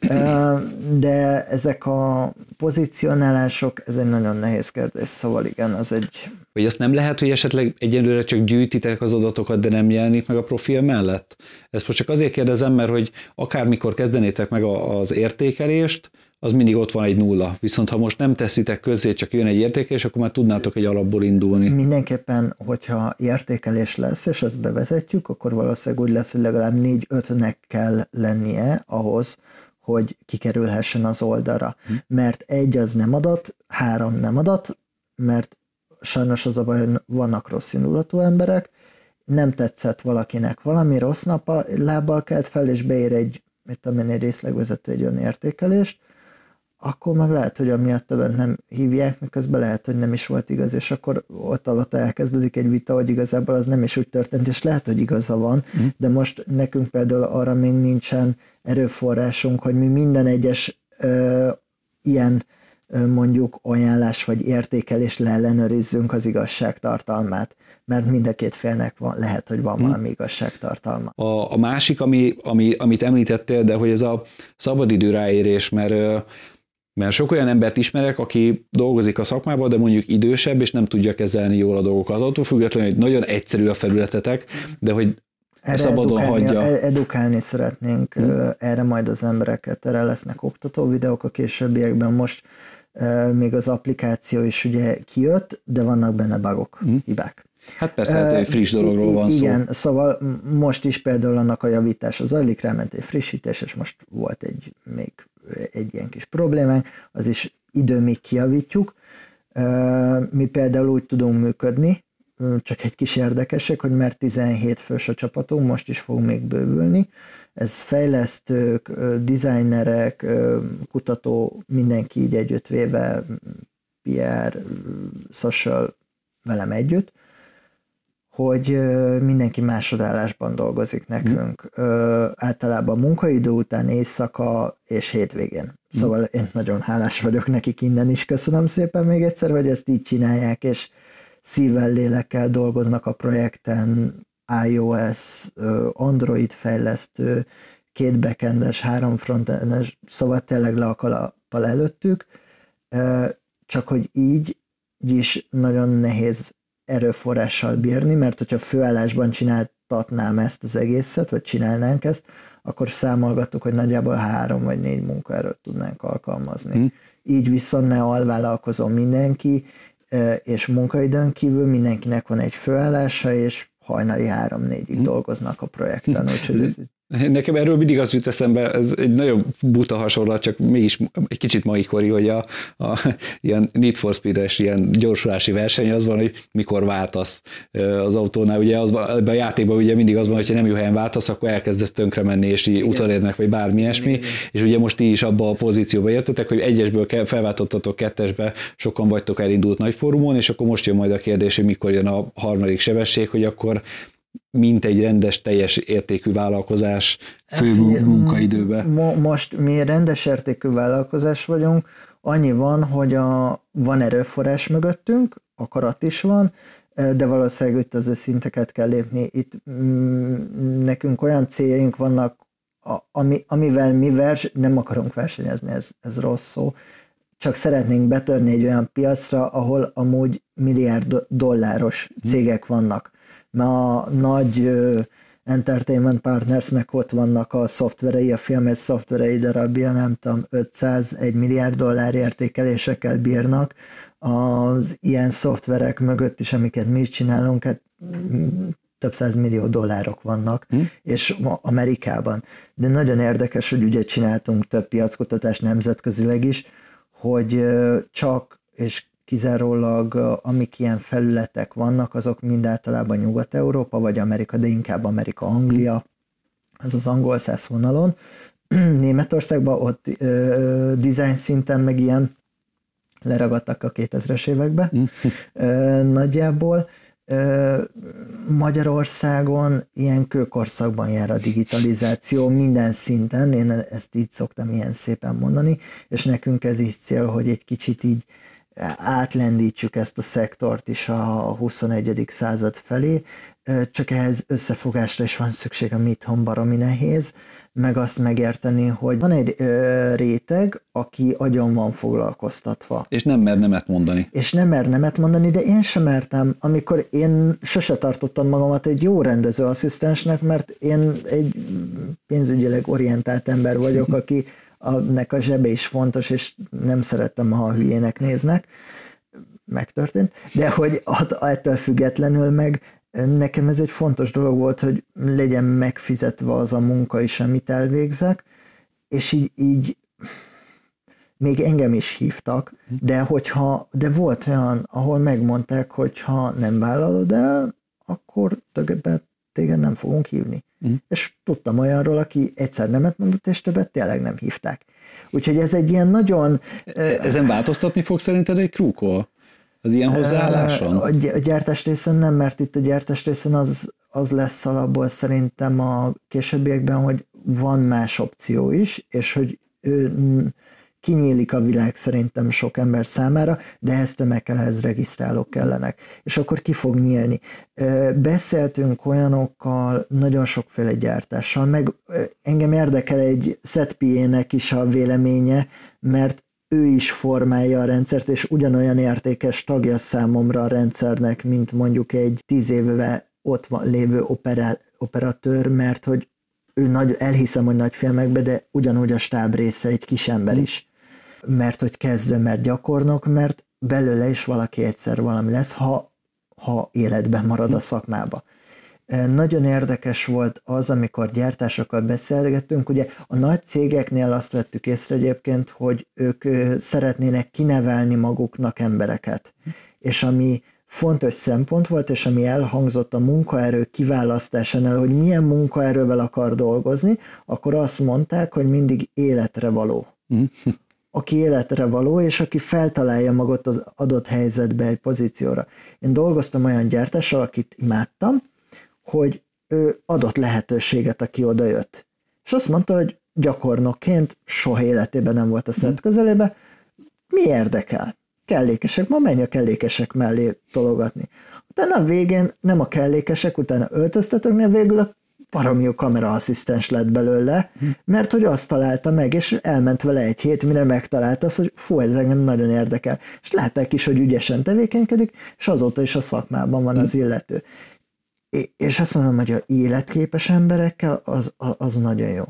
Hm de ezek a pozícionálások, ez egy nagyon nehéz kérdés, szóval igen, az egy... Vagy azt nem lehet, hogy esetleg egyelőre csak gyűjtitek az adatokat, de nem jelenik meg a profil mellett? Ezt most csak azért kérdezem, mert hogy akármikor kezdenétek meg az értékelést, az mindig ott van egy nulla. Viszont ha most nem teszitek közzé, csak jön egy értékelés, akkor már tudnátok egy alapból indulni. Mindenképpen, hogyha értékelés lesz, és ezt bevezetjük, akkor valószínűleg úgy lesz, hogy legalább négy-ötnek kell lennie ahhoz, hogy kikerülhessen az oldalra. Hm. Mert egy az nem adat, három nem adat, mert sajnos az a baj, hogy vannak rossz indulatú emberek, nem tetszett valakinek valami, rossz nap a lábbal kelt fel, és beír egy, mit tudom én, egy részlegvezető egy értékelést, akkor meg lehet, hogy amiatt többet nem hívják, miközben lehet, hogy nem is volt igaz, és akkor ott alatt elkezdődik egy vita, hogy igazából az nem is úgy történt, és lehet, hogy igaza van, mm. de most nekünk például arra még nincsen erőforrásunk, hogy mi minden egyes ö, ilyen ö, mondjuk ajánlás vagy értékelés leellenőrizzünk az igazság tartalmát, mert mind a két félnek van, lehet, hogy van mm. valami igazságtartalma. A, a másik, ami, ami, amit említettél, de hogy ez a szabadidő ráérés, mert mert sok olyan embert ismerek, aki dolgozik a szakmában, de mondjuk idősebb, és nem tudja kezelni jól a dolgokat. Attól függetlenül, hogy nagyon egyszerű a felületetek, de hogy erre szabadon edukálni, hagyja. E- edukálni szeretnénk hmm. erre majd az embereket, erre lesznek oktató videók a későbbiekben. Most még az applikáció is ugye kijött, de vannak benne bugok, hmm. hibák. Hát persze, hát egy friss dologról van szó. Igen, szóval most is például annak a javítása zajlik, ráment egy frissítés, és most volt egy még egy ilyen kis problémánk, az is idő még kiavítjuk. Mi például úgy tudunk működni, csak egy kis érdekesek, hogy mert 17 fős a csapatunk, most is fog még bővülni. Ez fejlesztők, designerek, kutató, mindenki így együttvéve, PR, social velem együtt, hogy mindenki másodállásban dolgozik nekünk. Mm. Általában munkaidő után, éjszaka és hétvégén. Szóval mm. én nagyon hálás vagyok nekik innen is. Köszönöm szépen még egyszer, hogy ezt így csinálják, és szívvel, lélekkel dolgoznak a projekten, iOS, Android fejlesztő, két backendes, három frontendes, szóval tényleg le a kalappal előttük, csak hogy így is nagyon nehéz erőforrással bírni, mert hogyha főállásban csináltatnám ezt az egészet, vagy csinálnánk ezt, akkor számolgattuk, hogy nagyjából három vagy négy munkaerőt tudnánk alkalmazni. Hmm. Így viszont ne alvállalkozó mindenki, és munkaidőn kívül mindenkinek van egy főállása, és hajnali három-négyig hmm. dolgoznak a projekten, úgyhogy ez Nekem erről mindig az jut eszembe, ez egy nagyon buta hasonlat, csak mégis egy kicsit maikori, hogy a, a ilyen Need for Speed-es ilyen gyorsulási verseny az van, hogy mikor váltasz az autónál, ugye az van, ebben a játékban ugye mindig az van, hogyha nem jó helyen váltasz, akkor elkezdesz tönkre menni, és így utolérnek, vagy bármi ilyesmi, és ugye most ti is abba a pozícióba értetek, hogy egyesből felváltottatok kettesbe, sokan vagytok elindult nagy fórumon, és akkor most jön majd a kérdés, hogy mikor jön a harmadik sebesség, hogy akkor mint egy rendes, teljes értékű vállalkozás fő munkaidőbe? Most mi rendes értékű vállalkozás vagyunk, annyi van, hogy a, van erőforrás mögöttünk, akarat is van, de valószínűleg itt az szinteket kell lépni. Itt mm, nekünk olyan céljaink vannak, ami, amivel mi vers, nem akarunk versenyezni, ez, ez rossz szó, csak szeretnénk betörni egy olyan piacra, ahol amúgy milliárd dolláros hm. cégek vannak mert a nagy entertainment partnersnek ott vannak a szoftverei, a filmes szoftverei darabja, nem tudom, 500, 1 milliárd dollár értékelésekkel bírnak. Az ilyen szoftverek mögött is, amiket mi csinálunk, hát mm, több száz millió dollárok vannak, hm? és Amerikában. De nagyon érdekes, hogy ugye csináltunk több piackutatást nemzetközileg is, hogy csak és kizárólag amik ilyen felületek vannak, azok mind általában Nyugat-Európa vagy Amerika, de inkább Amerika-Anglia, az az angol száz vonalon. Németországban ott ö, design szinten meg ilyen leragadtak a 2000-es évekbe ö, nagyjából. Ö, Magyarországon ilyen kőkorszakban jár a digitalizáció minden szinten, én ezt így szoktam ilyen szépen mondani, és nekünk ez is cél, hogy egy kicsit így átlendítsük ezt a szektort is a 21. század felé, csak ehhez összefogásra is van szükség, a itthon baromi nehéz, meg azt megérteni, hogy van egy ö, réteg, aki agyon van foglalkoztatva. És nem mer nemet mondani. És nem mer nemet mondani, de én sem mertem, amikor én sose tartottam magamat egy jó rendezőasszisztensnek, mert én egy pénzügyileg orientált ember vagyok, aki nek a zsebe is fontos, és nem szerettem, ha a hülyének néznek, megtörtént, de hogy ettől függetlenül meg nekem ez egy fontos dolog volt, hogy legyen megfizetve az a munka is, amit elvégzek, és így, így még engem is hívtak, de hogyha, de volt olyan, ahol megmondták, hogy ha nem vállalod el, akkor többet téged nem fogunk hívni. Mm. És tudtam olyanról, aki egyszer nemet mondott, és többet tényleg nem hívták. Úgyhogy ez egy ilyen nagyon... Ezen változtatni fog szerinted egy krúkol? Az ilyen hozzáálláson? A gyártás részen nem, mert itt a gyártás részen az, az lesz alapból szerintem a későbbiekben, hogy van más opció is, és hogy ő, kinyílik a világ szerintem sok ember számára, de ehhez tömeghez regisztrálók kellenek. És akkor ki fog nyílni. Beszéltünk olyanokkal, nagyon sokféle gyártással, meg engem érdekel egy setpa is a véleménye, mert ő is formálja a rendszert, és ugyanolyan értékes tagja számomra a rendszernek, mint mondjuk egy tíz éve ott van lévő operá- operatőr, mert hogy ő nagy, elhiszem, hogy nagy filmekbe, de ugyanúgy a stáb része egy kis ember is mert hogy kezdő, mert gyakornok, mert belőle is valaki egyszer valami lesz, ha, ha életben marad a szakmába. Nagyon érdekes volt az, amikor gyártásokkal beszélgettünk, ugye a nagy cégeknél azt vettük észre egyébként, hogy ők szeretnének kinevelni maguknak embereket. És ami fontos szempont volt, és ami elhangzott a munkaerő kiválasztásánál, hogy milyen munkaerővel akar dolgozni, akkor azt mondták, hogy mindig életre való. Aki életre való, és aki feltalálja magot az adott helyzetbe egy pozícióra. Én dolgoztam olyan gyártással, akit imádtam, hogy ő adott lehetőséget, aki odajött. És azt mondta, hogy gyakornokként soha életében nem volt a szent mhm. közelébe, mi érdekel? Kellékesek, ma menj a kellékesek mellé tologatni. Utána a végén nem a kellékesek, utána öltöztetőknél végül a baromi jó kameraasszisztens lett belőle, mert hogy azt találta meg, és elment vele egy hét, mire megtalálta azt, hogy fú, ez engem nagyon érdekel. És látták is, hogy ügyesen tevékenykedik, és azóta is a szakmában van az illető. És azt mondom, hogy a életképes emberekkel az, az nagyon jó.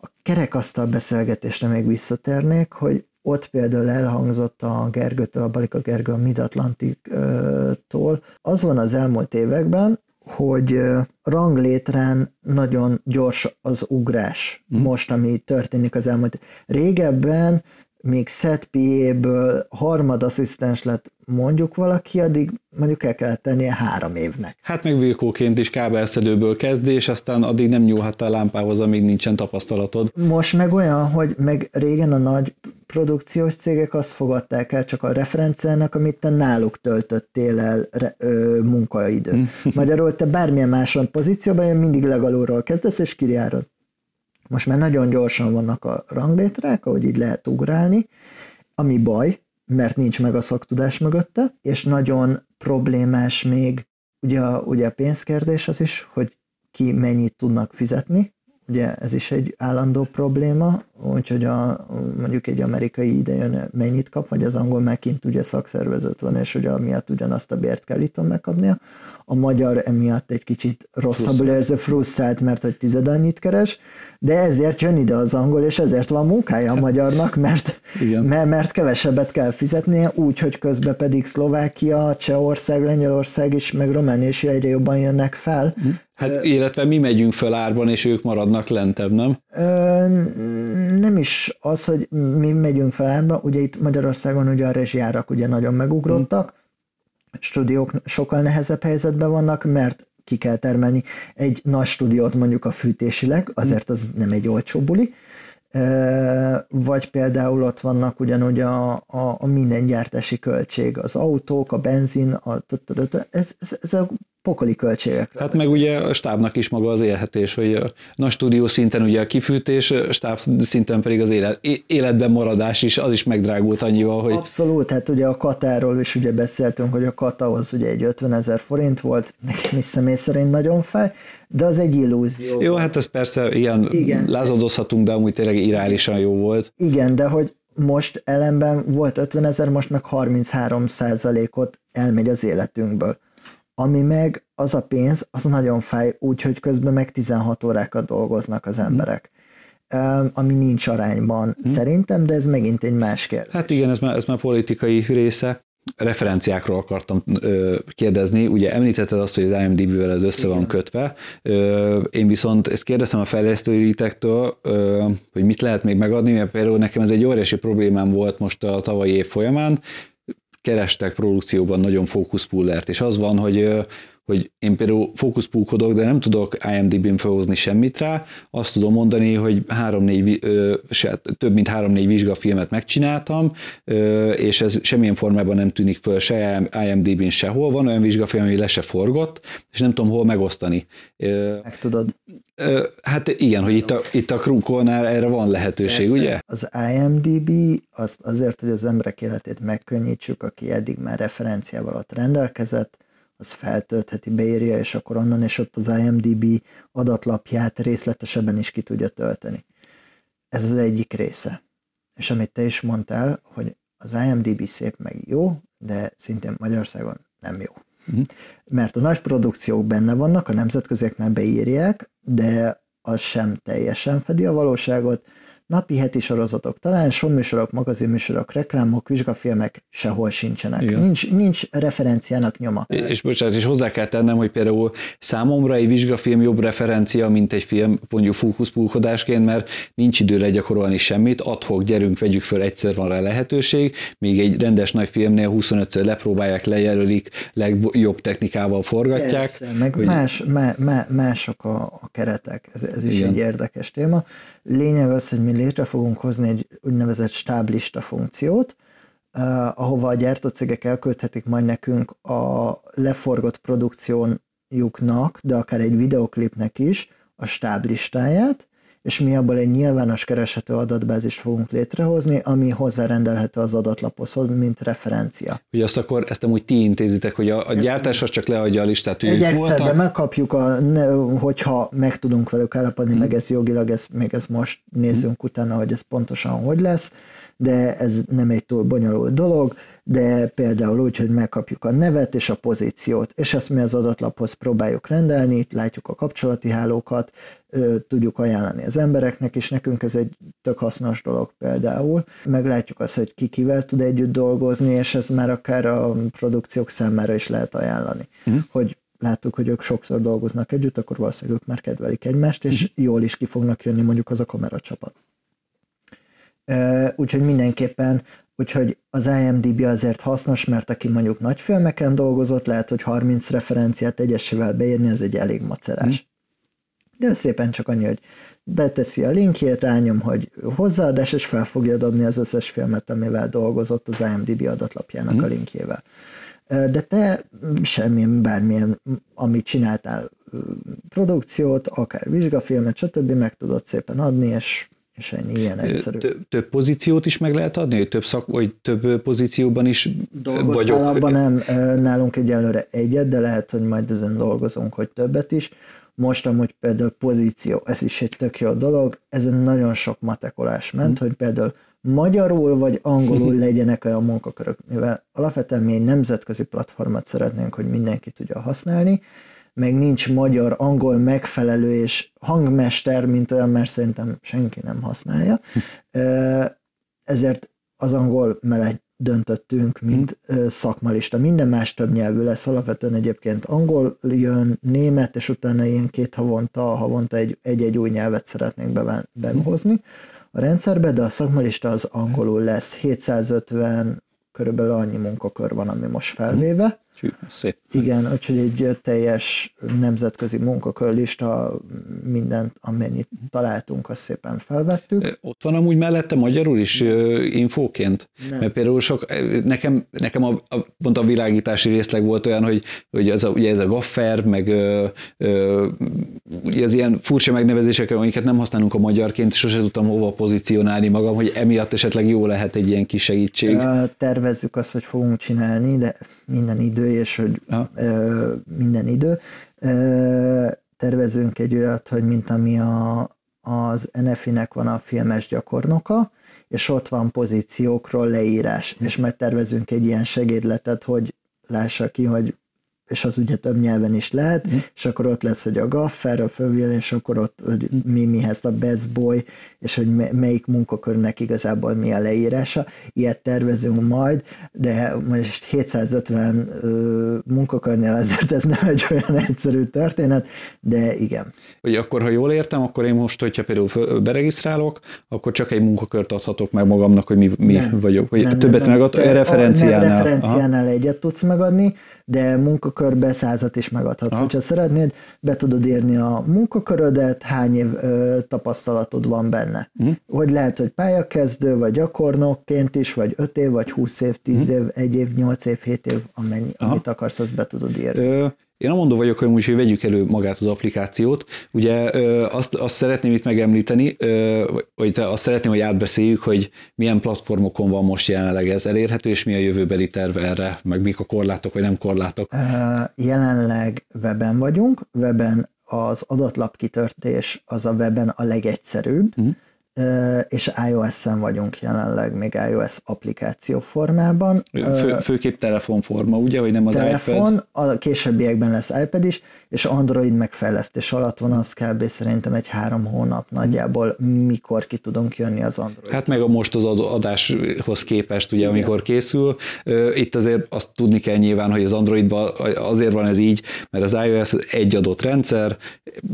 A kerekasztal beszélgetésre még visszatérnék, hogy ott például elhangzott a Gergőtől, a Balika Gergő a Mid-Atlantiktól. Az van az elmúlt években, hogy ranglétrán nagyon gyors az ugrás mm. most, ami történik az elmúlt. Régebben még set PA-ből harmadasszisztens lett mondjuk valaki, addig mondjuk el kellett tennie három évnek. Hát meg virkóként is kábelszedőből kezdés, és aztán addig nem nyúlhattál lámpához, amíg nincsen tapasztalatod. Most meg olyan, hogy meg régen a nagy produkciós cégek azt fogadták el csak a referenciának, amit te náluk töltöttél el re, ö, munkaidő. Hm. Magyarul te bármilyen máson pozícióban mindig legalulról kezdesz, és kirjárod. Most már nagyon gyorsan vannak a ranglétrák, ahogy így lehet ugrálni, ami baj, mert nincs meg a szaktudás mögötte, és nagyon problémás még ugye a, ugye a pénzkérdés az is, hogy ki mennyit tudnak fizetni, ugye ez is egy állandó probléma, úgyhogy a, mondjuk egy amerikai idejön mennyit kap, vagy az angol megint ugye szakszervezet van, és ugye miatt ugyanazt a bért kell itt megkapnia. A magyar emiatt egy kicsit rosszabbul érzi, frusztrált, mert hogy tized annyit keres, de ezért jön ide az angol, és ezért van munkája a magyarnak, mert, mert, mert kevesebbet kell fizetnie, úgy, hogy közben pedig Szlovákia, Csehország, Lengyelország is, meg Románia is egyre jobban jönnek fel. Hát illetve mi megyünk fel árban, és ők maradnak lentebb, nem? Nem is az, hogy mi megyünk fel árban, ugye itt Magyarországon ugye a rezsiárak ugye nagyon megugrottak, stúdiók sokkal nehezebb helyzetben vannak, mert ki kell termelni egy nagy stúdiót mondjuk a fűtésileg, azért az nem egy olcsó buli, vagy például ott vannak ugyanúgy a, a, a minden gyártási költség, az autók, a benzin, a, ez, ez, ez a pokoli költségek. Hát meg ugye a stábnak is maga az élhetés, hogy a nagy stúdió szinten ugye a kifűtés, stáb szinten pedig az élet, életben maradás is, az is megdrágult annyival, hogy... Abszolút, hát ugye a katáról is ugye beszéltünk, hogy a katahoz ugye egy 50 ezer forint volt, nekem is személy szerint nagyon fej, de az egy illúzió. Jó, hát ez persze ilyen Igen. lázadozhatunk, de amúgy tényleg iránylisan jó volt. Igen, de hogy most ellenben volt 50 ezer, most meg 33 százalékot elmegy az életünkből ami meg az a pénz, az nagyon fáj, úgyhogy közben meg 16 órákat dolgoznak az emberek. Mm. Ami nincs arányban mm. szerintem, de ez megint egy más kérdés. Hát igen, ez már, ez már politikai része. Referenciákról akartam ö, kérdezni. Ugye említetted azt, hogy az IMDb-vel ez össze Igen. van kötve. Ö, én viszont ezt kérdeztem a fejlesztőitektől, ö, hogy mit lehet még megadni, mert például nekem ez egy óriási problémám volt most a tavalyi év folyamán kerestek produkcióban nagyon fókuszpullert, és az van, hogy hogy én például fókuszpúkodok, de nem tudok IMDb-n felhozni semmit rá, azt tudom mondani, hogy három négy, több mint három-négy vizsgafilmet megcsináltam, és ez semmilyen formában nem tűnik föl se IMDb-n sehol, van olyan vizsgafilm, ami le se forgott, és nem tudom hol megosztani. Meg tudod. Hát igen, hogy itt a, itt a Krukolnál erre van lehetőség, Persze. ugye? Az IMDb az azért, hogy az emberek életét megkönnyítsük, aki eddig már referenciával ott rendelkezett, az feltöltheti, beírja, és akkor onnan és ott az IMDB adatlapját részletesebben is ki tudja tölteni. Ez az egyik része. És amit te is mondtál, hogy az IMDB szép meg jó, de szintén Magyarországon nem jó. Uh-huh. Mert a nagy produkciók benne vannak, a nemzetköziek már beírják, de az sem teljesen fedi a valóságot, napi heti sorozatok, talán showműsorok, magazinműsorok, reklámok, vizsgafilmek sehol sincsenek. Nincs, nincs referenciának nyoma. És bocsánat, és hozzá kell tennem, hogy például számomra egy vizsgafilm jobb referencia, mint egy film mondjuk fókuszpulkodásként, mert nincs idő legyakorolni semmit, adhok, gyerünk, vegyük föl, egyszer van rá lehetőség, míg egy rendes nagy filmnél 25-ször lepróbálják, lejelölik, legjobb technikával forgatják. Persze, meg hogy... más, má, má, mások a, a keretek, ez, ez is Igen. egy érdekes téma. Lényeg az, hogy mi létre fogunk hozni egy úgynevezett stáblista funkciót, uh, ahova a gyártócégek elküldhetik majd nekünk a leforgott produkciójuknak, de akár egy videoklipnek is a stáblistáját, és mi abból egy nyilvános kereshető adatbázist fogunk létrehozni, ami hozzárendelhető az adatlaphoz, mint referencia. Ugye azt akkor ezt amúgy ti intézitek, hogy a, a gyártás az csak leadja a listát, hogy Egy megkapjuk, a, hogyha meg tudunk velük állapodni, hmm. meg ez jogilag, ez, még ez most nézzünk hmm. utána, hogy ez pontosan hogy lesz, de ez nem egy túl bonyolult dolog, de például úgy, hogy megkapjuk a nevet és a pozíciót, és ezt mi az adatlaphoz próbáljuk rendelni, itt látjuk a kapcsolati hálókat, tudjuk ajánlani az embereknek, és nekünk ez egy tök hasznos dolog például. Meglátjuk azt, hogy ki kivel tud együtt dolgozni, és ez már akár a produkciók számára is lehet ajánlani. Mm. Hogy láttuk, hogy ők sokszor dolgoznak együtt, akkor valószínűleg ők már kedvelik egymást, és mm. jól is ki fognak jönni mondjuk az a kameracsapat. Úgyhogy mindenképpen, úgyhogy az IMDB azért hasznos, mert aki mondjuk nagy filmeken dolgozott, lehet, hogy 30 referenciát egyesével beírni, ez egy elég macerás. Mm. De szépen csak annyi, hogy beteszi a linkjét, rányom, hogy hozzáadás, és fel fogja dobni az összes filmet, amivel dolgozott az IMDB adatlapjának mm. a linkjével. De te semmilyen, bármilyen, amit csináltál, produkciót, akár vizsgafilmet, stb. meg tudod szépen adni, és és ennyi, ilyen egyszerű. Több pozíciót is meg lehet adni, hogy több, szak, vagy több pozícióban is Dolgoztál vagyok? abban nem, nálunk egyelőre egyet, de lehet, hogy majd ezen dolgozunk, hogy többet is. Most amúgy például pozíció, ez is egy tök jó dolog, ezen nagyon sok matekolás ment, hmm. hogy például magyarul vagy angolul legyenek olyan munkakörök, mivel alapvetően mi egy nemzetközi platformot szeretnénk, hogy mindenki tudja használni, meg nincs magyar, angol megfelelő és hangmester, mint olyan, mert szerintem senki nem használja. Ezért az angol mellett döntöttünk, mint szakmalista. Minden más több nyelvű lesz, alapvetően egyébként angol jön, német, és utána ilyen két havonta, havonta egy-egy új nyelvet szeretnénk behozni a rendszerbe, de a szakmalista az angolul lesz. 750 körülbelül annyi munkakör van, ami most felvéve. Hű, szép. Igen, úgyhogy egy teljes nemzetközi munkakörlista, mindent, amennyit találtunk, azt szépen felvettük. Ott van amúgy mellette magyarul is infóként? Nem. Mert például sok, nekem, nekem a, a, pont a világítási részleg volt olyan, hogy, hogy ez a, ugye ez a gaffer, meg ö, ö, ugye az ilyen furcsa megnevezések, amiket nem használunk a magyarként, sose tudtam hova pozícionálni magam, hogy emiatt esetleg jó lehet egy ilyen kis segítség. Tervezzük azt, hogy fogunk csinálni, de minden idő, és hogy ja. ö, minden idő. Ö, tervezünk egy olyat, hogy mint ami a, az NFI-nek van a filmes gyakornoka, és ott van pozíciókról leírás, és megtervezünk egy ilyen segédletet, hogy lássa ki, hogy és az ugye több nyelven is lehet, mm. és akkor ott lesz, hogy a gaffer, a fővél, és akkor ott hogy mi mihez a best boy, és hogy melyik munkakörnek igazából mi a leírása. Ilyet tervezünk majd, de most 750 ö, munkakörnél azért ez nem egy olyan egyszerű történet, de igen. Hogy akkor, ha jól értem, akkor én most, hogyha például beregisztrálok, akkor csak egy munkakört adhatok meg magamnak, hogy mi, mi nem, vagyok, vagy nem, többet megadok, referenciánál. Nem, referenciánál Aha. egyet tudsz megadni, de munkakörbe százat is megadhatsz. Aha. Hogyha szeretnéd, be tudod írni a munkakörödet, hány év ö, tapasztalatod van benne. Uh-huh. Hogy lehet, hogy pályakezdő, vagy gyakornokként is, vagy 5 év, vagy 20 év, 10 uh-huh. év, 1 év, 8 év, 7 év, amennyi, amit akarsz, azt be tudod írni. Ö, én amondó vagyok, hogy, hogy vegyük elő magát az applikációt. Ugye azt, azt szeretném itt megemlíteni, vagy azt szeretném, hogy átbeszéljük, hogy milyen platformokon van most jelenleg ez elérhető, és mi a jövőbeli terve erre, meg mik a korlátok, vagy nem korlátok. Jelenleg weben vagyunk, weben az adatlap kitörtés az a weben a legegyszerűbb, uh-huh és iOS-en vagyunk jelenleg, még iOS applikáció formában. Fő, főképp telefonforma, ugye, vagy nem az Telefon, iPad? a későbbiekben lesz iPad is, és Android megfejlesztés alatt van, az kb. szerintem egy három hónap nagyjából, mikor ki tudunk jönni az Android. Hát meg a most az adáshoz képest, ugye, Igen. amikor készül, itt azért azt tudni kell nyilván, hogy az Androidban azért van ez így, mert az iOS egy adott rendszer,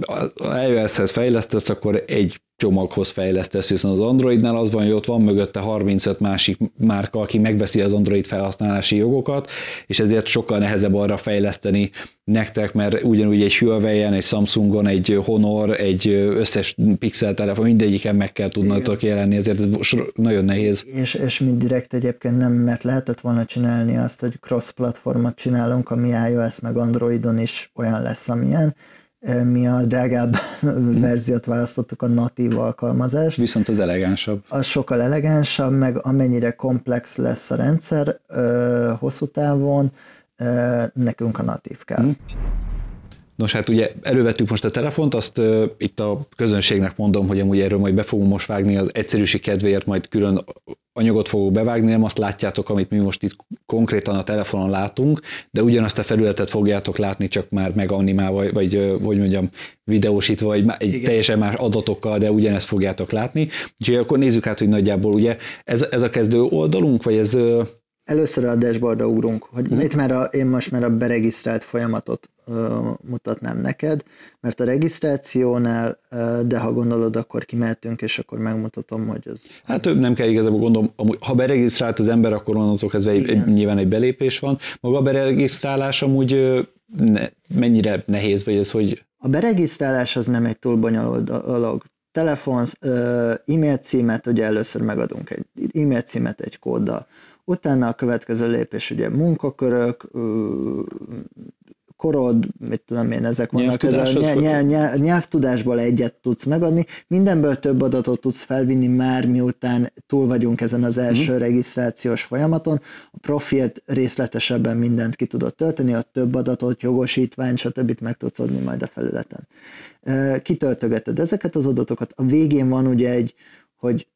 az iOS-hez fejlesztesz, akkor egy csomaghoz fejlesztesz, viszont az Androidnál az van, hogy ott van mögötte 35 másik márka, aki megveszi az Android felhasználási jogokat, és ezért sokkal nehezebb arra fejleszteni nektek, mert ugyanúgy egy Huawei-en, egy Samsungon, egy Honor, egy összes pixel telefon, mindegyiken meg kell tudnatok jelenni, ezért ez nagyon nehéz. És, és mi direkt egyébként nem, mert lehetett volna csinálni azt, hogy cross-platformot csinálunk, ami iOS meg Androidon is olyan lesz, amilyen, mi a drágább verziót választottuk, a natív alkalmazást. Viszont az elegánsabb. Az sokkal elegánsabb, meg amennyire komplex lesz a rendszer hosszú távon, nekünk a natív kell. Hmm. Nos, hát ugye elővettük most a telefont, azt uh, itt a közönségnek mondom, hogy amúgy erről majd be fogunk most vágni, az egyszerűség kedvéért majd külön anyagot fogok bevágni, nem azt látjátok, amit mi most itt konkrétan a telefonon látunk, de ugyanazt a felületet fogjátok látni, csak már meganimálva, vagy, vagy hogy mondjam, videósítva, vagy egy Igen. teljesen más adatokkal, de ugyanezt fogjátok látni. Úgyhogy akkor nézzük át, hogy nagyjából ugye ez, ez a kezdő oldalunk, vagy ez Először a dashboardra ugrunk, hogy hmm. itt már a, én most már a beregisztrált folyamatot ö, mutatnám neked, mert a regisztrációnál, ö, de ha gondolod, akkor kimehetünk, és akkor megmutatom, hogy az... Hát több nem kell igazából gondolom, amúgy, ha beregisztrált az ember, akkor onnantól kezdve egy, egy, nyilván egy belépés van. Maga a beregisztrálás amúgy ne, mennyire nehéz, vagy ez, hogy... A beregisztrálás az nem egy túl bonyolult dolog telefon, e-mail címet, ugye először megadunk egy e-mail címet egy kóddal, Utána a következő lépés ugye munkakörök, korod, mit tudom én, ezek vannak, ez a nyelv, nyelv, nyelv, nyelvtudásból egyet tudsz megadni, mindenből több adatot tudsz felvinni már miután túl vagyunk ezen az első mm. regisztrációs folyamaton, a profilt részletesebben mindent ki tudod tölteni, a több adatot, jogosítvány, stb. meg tudsz adni majd a felületen. Kitöltögeted ezeket az adatokat, a végén van ugye egy, hogy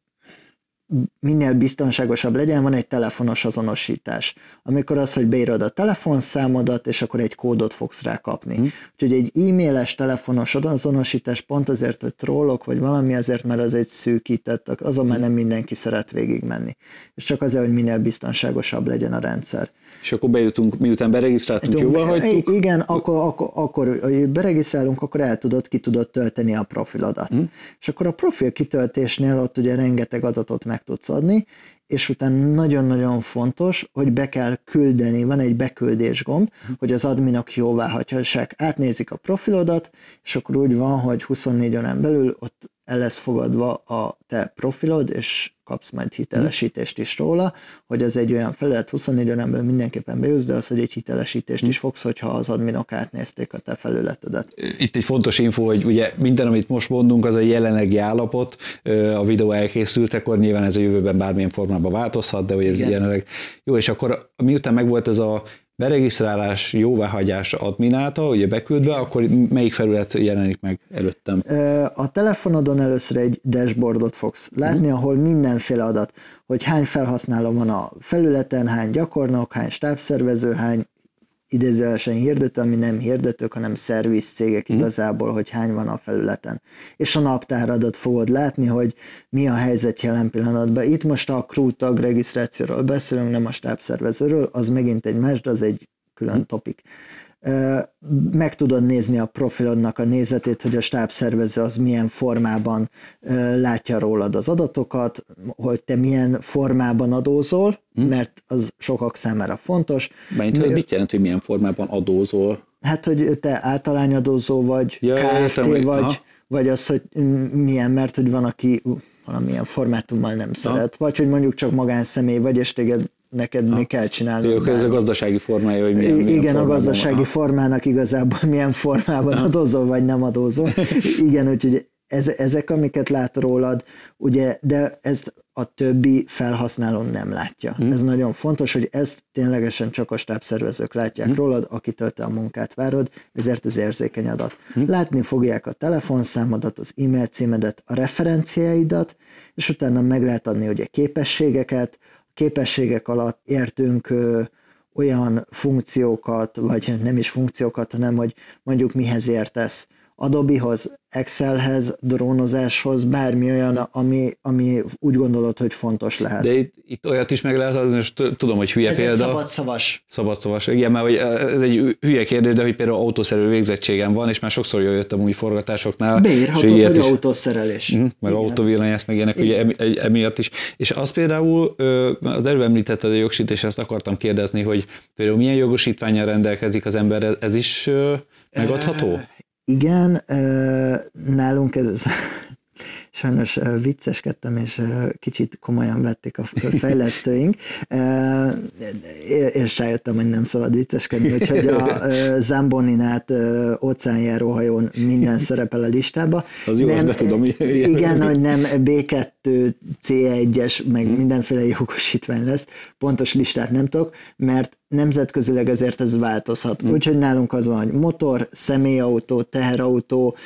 minél biztonságosabb legyen, van egy telefonos azonosítás. Amikor az, hogy beírod a telefonszámodat, és akkor egy kódot fogsz rá kapni. Hmm. Úgyhogy egy e-mailes telefonos azonosítás pont azért, hogy trollok, vagy valami azért, mert az egy szűkített, azon már nem mindenki szeret végigmenni. És csak azért, hogy minél biztonságosabb legyen a rendszer. És akkor bejutunk, miután beregisztráltunk, jóval hagytuk? Igen, akkor, akkor, akkor beregisztrálunk, akkor el tudod, ki tudod tölteni a profilodat. Hmm. És akkor a profil kitöltésnél ott ugye rengeteg adatot meg tudsz adni, és utána nagyon-nagyon fontos, hogy be kell küldeni, van egy beküldés gomb, hmm. hogy az adminok jóvá hagyhassák, átnézik a profilodat, és akkor úgy van, hogy 24 órán belül ott el lesz fogadva a te profilod, és kapsz majd hitelesítést is róla, hogy ez egy olyan felület 24 órán belül mindenképpen bejussz, de az, hogy egy hitelesítést is fogsz, hogyha az adminok átnézték a te felületedet. Itt egy fontos info, hogy ugye minden, amit most mondunk, az a jelenlegi állapot, a videó elkészült, akkor nyilván ez a jövőben bármilyen formában változhat, de hogy ez Igen. jelenleg jó, és akkor miután megvolt ez a beregisztrálás, jóváhagyás adminálta, ugye beküldve, akkor melyik felület jelenik meg előttem? A telefonodon először egy dashboardot fogsz látni, ahol mindenféle adat, hogy hány felhasználó van a felületen, hány gyakornok, hány stábszervező, hány idézőjelesen hirdető, ami nem hirdetők, hanem szerviz cégek mm. igazából, hogy hány van a felületen. És a naptáradat fogod látni, hogy mi a helyzet jelen pillanatban. Itt most a crew tag regisztrációról beszélünk, nem a stábszervezőről, az megint egy más, de az egy külön mm. Meg tudod nézni a profilodnak a nézetét, hogy a stábszervező az milyen formában látja rólad az adatokat, hogy te milyen formában adózol, hm. mert az sokak számára fontos. Mert hogy mit jelent, hogy milyen formában adózol? Hát, hogy te általányadózó vagy, ja, KFT értem, vagy, vagy az, hogy milyen, mert hogy van, aki valamilyen formátummal nem szeret, Aha. vagy hogy mondjuk csak magánszemély vagy, és téged neked ha. még kell csinálni. Jó, ez a gazdasági formája, hogy milyen, milyen Igen, a gazdasági van. formának igazából milyen formában ha. adózol, vagy nem adózol. Igen, úgyhogy ez, ezek, amiket lát rólad, ugye, de ezt a többi felhasználó nem látja. Hmm. Ez nagyon fontos, hogy ezt ténylegesen csak a stábszervezők látják hmm. rólad, akitől te a munkát várod, ezért az érzékeny adat. Hmm. Látni fogják a telefonszámodat, az e-mail címedet, a referenciáidat, és utána meg lehet adni ugye képességeket, képességek alatt értünk olyan funkciókat, vagy nem is funkciókat, hanem hogy mondjuk mihez értesz. Adobe-hoz, Excelhez, drónozáshoz, bármi olyan, ami, ami úgy gondolod, hogy fontos lehet. De itt, itt olyat is meg lehet adni, és tudom, hogy hülye ez példa. Ez szabadszavas. Szabadszavas. Igen, mert hogy ez egy hülye kérdés, de hogy például autószerelő végzettségem van, és már sokszor jöttem új forgatásoknál. Beírhatod, hogy is, autószerelés. Mm, meg autóvillanyász, meg ilyenek, ugye emiatt is. És az például, az előbb említetted a jogsít, ezt akartam kérdezni, hogy például milyen jogosítványal rendelkezik az ember, ez is megadható? Igen, nálunk ez sajnos vicceskedtem, és kicsit komolyan vették a fejlesztőink, és rájöttem, hogy nem szabad vicceskedni, úgyhogy a Zamboninát óceánjáróhajón minden szerepel a listába. Az jó, nem, azt be tudom. Igen, hogy nem B2, C1-es, meg mm. mindenféle jogosítvány lesz, pontos listát nem tudok, mert nemzetközileg ezért ez változhat. Mm. Úgyhogy nálunk az van, hogy motor, személyautó, teherautó,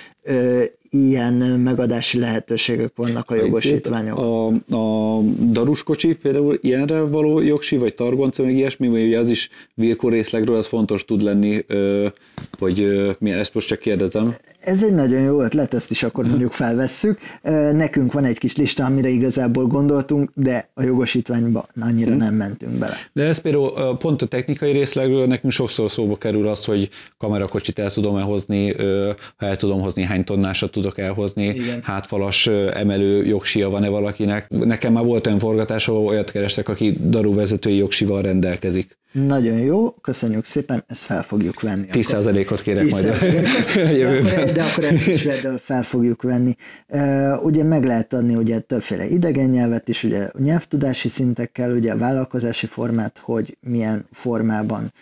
ilyen megadási lehetőségek vannak a jogosítványok. A, a daruskocsi például ilyenre való jogsi, vagy targonca, meg ilyesmi, vagy ugye az is Vilko részlegről, az fontos tud lenni, hogy ezt most csak kérdezem. Ez egy nagyon jó ötlet, ezt is akkor mondjuk felvesszük. Nekünk van egy kis lista, amire igazából gondoltunk, de a jogosítványba annyira hmm. nem mentünk bele. De ez például pont a technikai részlegről nekünk sokszor szóba kerül az, hogy kamerakocsit el tudom-e hozni, ha el tudom hozni, hány tonnásat tudok elhozni, Igen. hátfalas emelő jogsia van-e valakinek. Nekem már volt olyan forgatás, ahol olyat kerestek, aki daruvezetői jogsival rendelkezik. Nagyon jó, köszönjük szépen, ezt fel fogjuk venni. 10%-ot kérek 10 majd a jövőben. De akkor, ezt is fel fogjuk venni. Ugye meg lehet adni ugye többféle idegen nyelvet is, ugye nyelvtudási szintekkel, ugye a vállalkozási formát, hogy milyen formában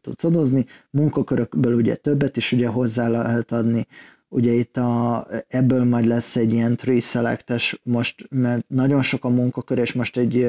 tudsz adozni. Munkakörökből ugye többet is ugye hozzá lehet adni. Ugye itt a, ebből majd lesz egy ilyen tree selectes most, mert nagyon sok a munkakör, és most egy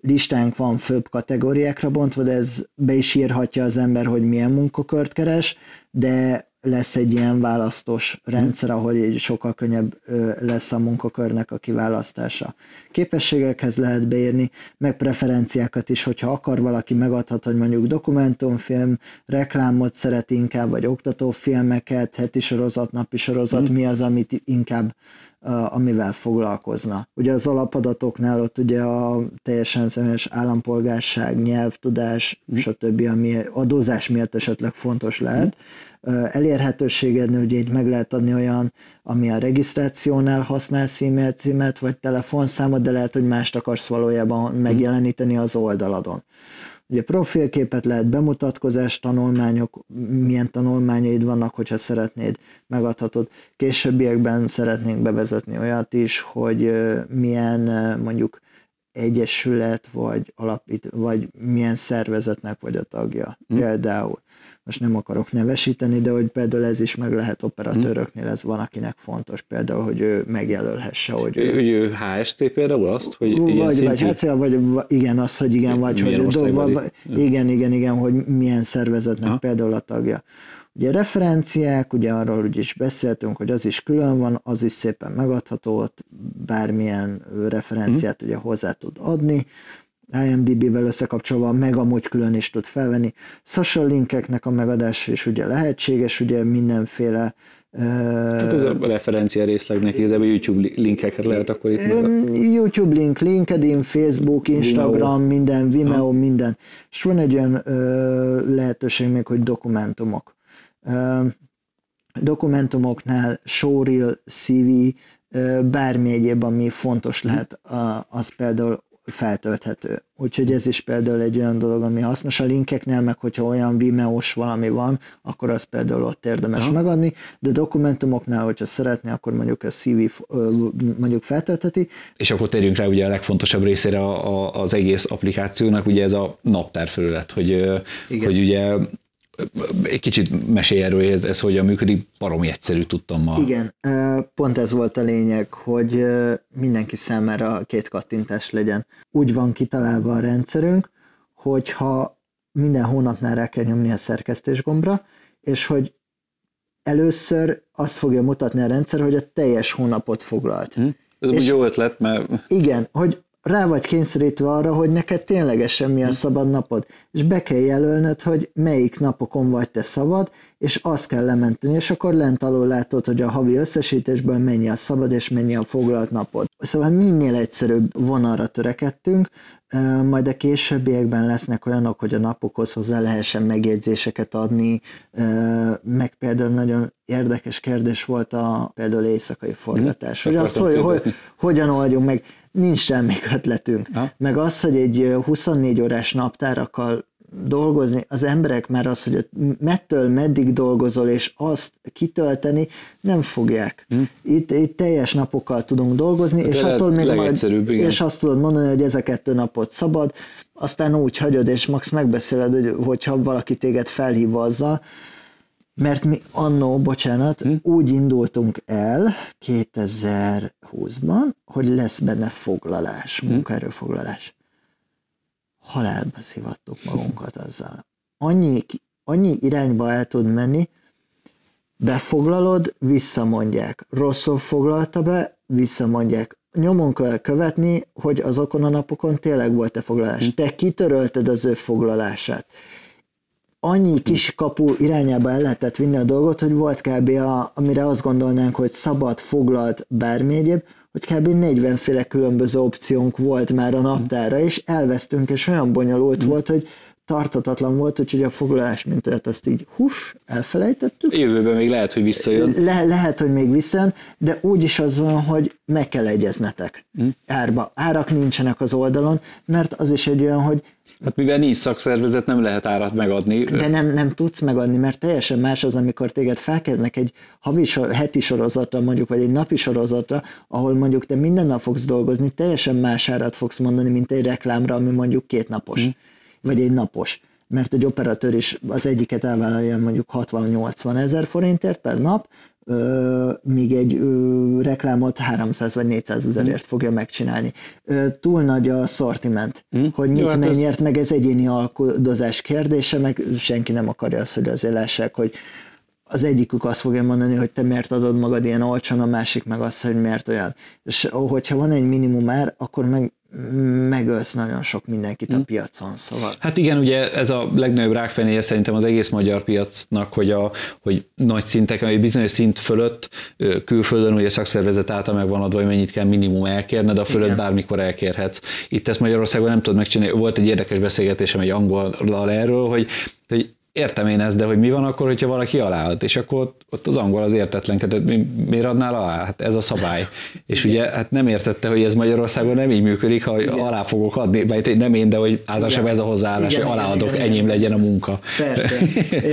listánk van főbb kategóriákra bontva, de ez be is írhatja az ember, hogy milyen munkakört keres, de lesz egy ilyen választós rendszer, ahol így sokkal könnyebb lesz a munkakörnek a kiválasztása. Képességekhez lehet beírni, meg preferenciákat is, hogyha akar valaki megadhat, hogy mondjuk dokumentumfilm, reklámot szeret inkább, vagy oktatófilmeket, heti sorozat, napi sorozat, mm. mi az, amit inkább amivel foglalkozna. Ugye az alapadatoknál ott ugye a teljesen személyes állampolgárság, nyelvtudás, mm. stb., ami adózás miatt esetleg fontos lehet. Mm. Elérhetőségednél ugye így meg lehet adni olyan, ami a regisztrációnál használsz e-mail címet, vagy telefonszámot, de lehet, hogy mást akarsz valójában megjeleníteni az oldaladon. Ugye profilképet lehet, bemutatkozás, tanulmányok, milyen tanulmányaid vannak, hogyha szeretnéd, megadhatod. Későbbiekben szeretnénk bevezetni olyat is, hogy milyen mondjuk egyesület, vagy alapít, vagy milyen szervezetnek vagy a tagja. Hmm. Például most nem akarok nevesíteni, de hogy például ez is meg lehet operatőröknél, ez van, akinek fontos például, hogy ő megjelölhesse, hogy ő... Hogy ő HST például azt, hogy vagy, ilyen vagy, hát, vagy igen, az, hogy igen, vagy, hogy dolg, vagy, igen, igen, igen, hogy milyen szervezetnek Aha. például a tagja. Ugye referenciák, ugye arról úgy is beszéltünk, hogy az is külön van, az is szépen megadható, ott bármilyen referenciát hmm. ugye hozzá tud adni, IMDB-vel összekapcsolva, meg amúgy külön is tud felvenni. Social linkeknek a megadása is ugye lehetséges, ugye mindenféle Hát ez a referencia részlegnek igazából YouTube linkeket lehet akkor itt meg. YouTube link, LinkedIn, Facebook, Instagram, Vimeo. minden, Vimeo, ha. minden. És van egy olyan ö, lehetőség még, hogy dokumentumok. Ö, dokumentumoknál showreel, CV, ö, bármi egyéb, ami fontos lehet, az például feltölthető. Úgyhogy ez is például egy olyan dolog, ami hasznos a linkeknél, meg hogyha olyan Vimeo-s valami van, akkor az például ott érdemes Aha. megadni, de dokumentumoknál, hogyha szeretné, akkor mondjuk a CV mondjuk feltöltheti. És akkor térjünk rá ugye a legfontosabb részére a, a, az egész applikációnak, ugye ez a naptárfelület, hogy, Igen. hogy ugye egy kicsit mesélj erről, ez, ez hogyan működik, baromi egyszerű tudtam ma. Igen, pont ez volt a lényeg, hogy mindenki számára két kattintás legyen. Úgy van kitalálva a rendszerünk, hogyha minden hónapnál rá kell nyomni a szerkesztés gombra, és hogy először azt fogja mutatni a rendszer, hogy a teljes hónapot foglalt. Hm. Ez úgy jó ötlet, mert... Igen, hogy rá vagy kényszerítve arra, hogy neked ténylegesen mi a hm. szabad napod, és be kell jelölnöd, hogy melyik napokon vagy te szabad, és azt kell lementeni, és akkor lent alul látod, hogy a havi összesítésből mennyi a szabad, és mennyi a foglalt napod. Szóval minél egyszerűbb vonalra törekedtünk, majd a későbbiekben lesznek olyanok, hogy a napokhoz hozzá lehessen megjegyzéseket adni, meg például nagyon érdekes kérdés volt a például éjszakai forgatás, hogy azt, hogy, hogy hogyan oldjunk meg nincs semmi ötletünk. Ha? Meg az, hogy egy 24 órás naptárakkal dolgozni, az emberek már az, hogy mettől meddig dolgozol, és azt kitölteni, nem fogják. Hm. Itt, itt teljes napokkal tudunk dolgozni, hát és attól még majd, igen. és azt tudod mondani, hogy ez a kettő napot szabad, aztán úgy hagyod, és max megbeszéled, hogy, hogyha valaki téged felhív azzal, mert mi annó, bocsánat, hm? úgy indultunk el 2020-ban, hogy lesz benne foglalás, hm? munkaerőfoglalás. Halálba szivattuk magunkat azzal. Annyi, annyi irányba el tud menni, befoglalod, visszamondják. Rosszul foglalta be, visszamondják. Nyomon kell követni, hogy azokon a napokon tényleg volt-e foglalás. Hm? Te kitörölted az ő foglalását annyi kis kapu irányába el lehetett vinni a dolgot, hogy volt kb. A, amire azt gondolnánk, hogy szabad, foglalt, bármi egyéb, hogy kb. 40 féle különböző opciónk volt már a naptára, és elvesztünk, és olyan bonyolult mm. volt, hogy tartatatlan volt, úgyhogy a foglalás mintát azt így hús, elfelejtettük. Jövőben még lehet, hogy visszajön. Le, lehet, hogy még visszajön, de úgy is az van, hogy meg kell egyeznetek mm. árba. Árak nincsenek az oldalon, mert az is egy olyan, hogy Hát mivel nincs szakszervezet, nem lehet árat megadni. De nem, nem tudsz megadni, mert teljesen más az, amikor téged felkérnek egy havi heti sorozatra, mondjuk, vagy egy napi sorozatra, ahol mondjuk te minden nap fogsz dolgozni, teljesen más árat fogsz mondani, mint egy reklámra, ami mondjuk két napos, mm. vagy egy napos. Mert egy operatőr is az egyiket elvállalja mondjuk 60-80 ezer forintért per nap, míg egy reklámot 300 vagy 400 ezerért fogja megcsinálni. Túl nagy a szortiment, mm. hogy mit Jó, hát mennyiért, ez... meg ez egyéni alkudozás kérdése, meg senki nem akarja azt, hogy azért lássák, hogy az egyikük azt fogja mondani, hogy te miért adod magad ilyen olcsón, a másik meg azt, hogy miért olyan. És hogyha van egy minimum ár, akkor meg megölsz nagyon sok mindenkit a hm. piacon, szóval. Hát igen, ugye ez a legnagyobb rákfenéje szerintem az egész magyar piacnak, hogy, a, hogy nagy szinteken, egy bizonyos szint fölött külföldön ugye szakszervezet által meg van adva, hogy mennyit kell minimum elkérned, a fölött igen. bármikor elkérhetsz. Itt ezt Magyarországon nem tudod megcsinálni. Volt egy érdekes beszélgetésem egy angol erről, hogy, hogy értem én ezt, de hogy mi van akkor, hogyha valaki aláad, és akkor ott, ott az angol az értetlenkedett, mi, miért adnál alá? Hát ez a szabály. És ugye hát nem értette, hogy ez Magyarországon nem így működik, ha igen. alá fogok adni, vagy nem én, de hogy általában ez a hozzáállás, igen, hogy aláadok, igen, enyém legyen a munka. Persze.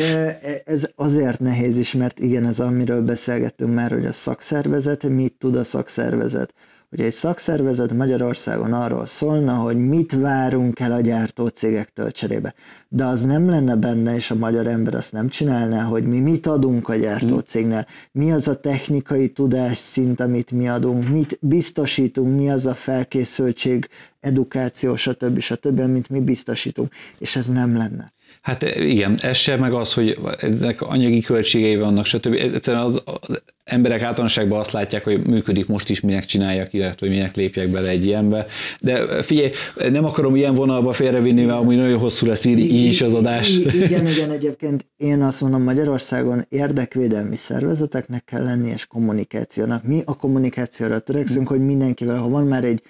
ez azért nehéz is, mert igen, ez amiről beszélgettünk már, hogy a szakszervezet, mit tud a szakszervezet hogy egy szakszervezet Magyarországon arról szólna, hogy mit várunk el a gyártó cégektől cserébe. De az nem lenne benne, és a magyar ember azt nem csinálná, hogy mi mit adunk a gyártó hmm. cégnél, mi az a technikai tudás szint, amit mi adunk, mit biztosítunk, mi az a felkészültség, edukáció, stb. stb., amit mi biztosítunk, és ez nem lenne. Hát igen, ez sem, meg az, hogy ezek anyagi költségei vannak, stb. Egyszerűen az, az emberek általánosságban azt látják, hogy működik most is, minek csináljak, illetve hogy minek lépjek bele egy ilyenbe. De figyelj, nem akarom ilyen vonalba félrevinni, mert amúgy nagyon hosszú lesz így, így is az adás. Igen, igen, egyébként én azt mondom, Magyarországon érdekvédelmi szervezeteknek kell lenni, és kommunikációnak. Mi a kommunikációra törekszünk, hogy mindenkivel, ha van már egy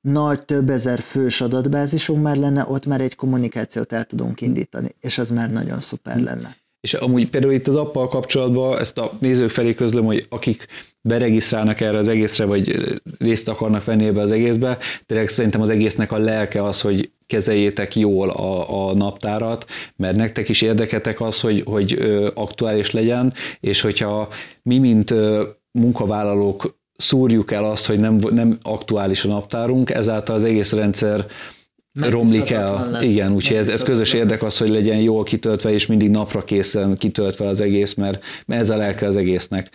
nagy, több ezer fős adatbázisunk már lenne, ott már egy kommunikációt el tudunk indítani, és az már nagyon szuper lenne. És amúgy például itt az appal kapcsolatban ezt a nézők felé közlöm, hogy akik beregisztrálnak erre az egészre, vagy részt akarnak venni ebbe az egészbe, tényleg szerintem az egésznek a lelke az, hogy kezeljétek jól a, a naptárat, mert nektek is érdeketek az, hogy, hogy aktuális legyen, és hogyha mi, mint munkavállalók szúrjuk el azt, hogy nem, nem aktuális a naptárunk, ezáltal az egész rendszer romlik el. Lesz. Igen, úgyhogy ez, ez közös érdek az, hogy legyen jól kitöltve, és mindig napra készen kitöltve az egész, mert, mert ez a lelke az egésznek.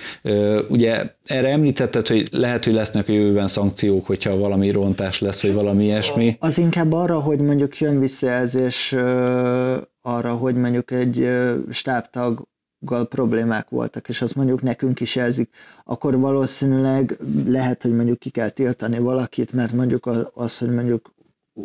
Ugye erre említetted, hogy lehet, hogy lesznek a jövőben szankciók, hogyha valami rontás lesz, vagy valami ilyesmi. Az inkább arra, hogy mondjuk jön visszajelzés arra, hogy mondjuk egy stábtag problémák voltak, és azt mondjuk nekünk is jelzik, akkor valószínűleg lehet, hogy mondjuk ki kell tiltani valakit, mert mondjuk az, hogy mondjuk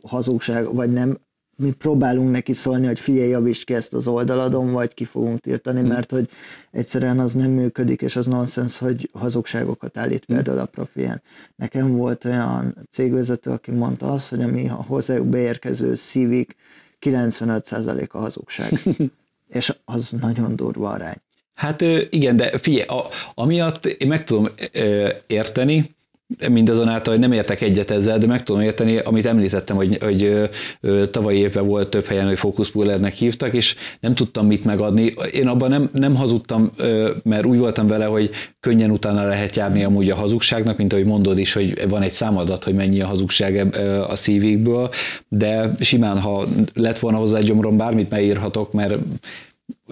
hazugság, vagy nem, mi próbálunk neki szólni, hogy figyelj, javíts ki ezt az oldaladon, vagy ki fogunk tiltani, hmm. mert hogy egyszerűen az nem működik, és az nonsens, hogy hazugságokat állít hmm. például a profiljen. Nekem volt olyan cégvezető, aki mondta azt, hogy a hozzájuk beérkező szívik 95% a hazugság. és az nagyon durva arány. Hát igen, de figyelj, a, amiatt én meg tudom érteni, mindazonáltal, hogy nem értek egyet ezzel, de meg tudom érteni, amit említettem, hogy, hogy tavalyi évben volt több helyen, hogy fókuszpullernek hívtak, és nem tudtam mit megadni. Én abban nem, nem hazudtam, mert úgy voltam vele, hogy könnyen utána lehet járni amúgy a hazugságnak, mint ahogy mondod is, hogy van egy számadat, hogy mennyi a hazugság a szívékből, de simán, ha lett volna hozzá egy gyomrom, bármit megírhatok, mert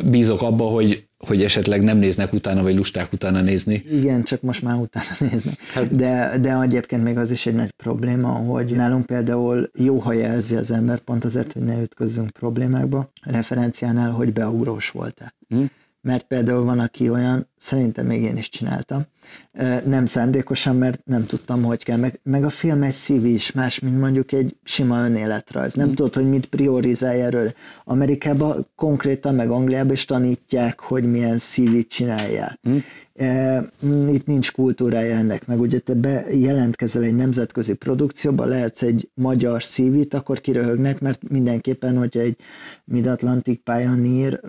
bízok abba, hogy hogy esetleg nem néznek utána, vagy lusták utána nézni. Igen, csak most már utána néznek. Hát. De, de egyébként még az is egy nagy probléma, hogy nálunk például jó, ha jelzi az ember, pont azért, hogy ne ütközzünk problémákba, referenciánál, hogy beugrós volt-e. Hmm mert például van, aki olyan, szerintem még én is csináltam, nem szándékosan, mert nem tudtam, hogy kell, meg, meg a film egy szív is más, mint mondjuk egy sima önéletrajz. Nem mm. tudod, hogy mit priorizálj erről. Amerikában konkrétan, meg Angliában is tanítják, hogy milyen szívit csináljál. Mm. Itt nincs kultúrája ennek, meg ugye te bejelentkezel egy nemzetközi produkcióba, lehetsz egy magyar szívit, akkor kiröhögnek, mert mindenképpen, hogyha egy Mid-Atlantic Pioneer,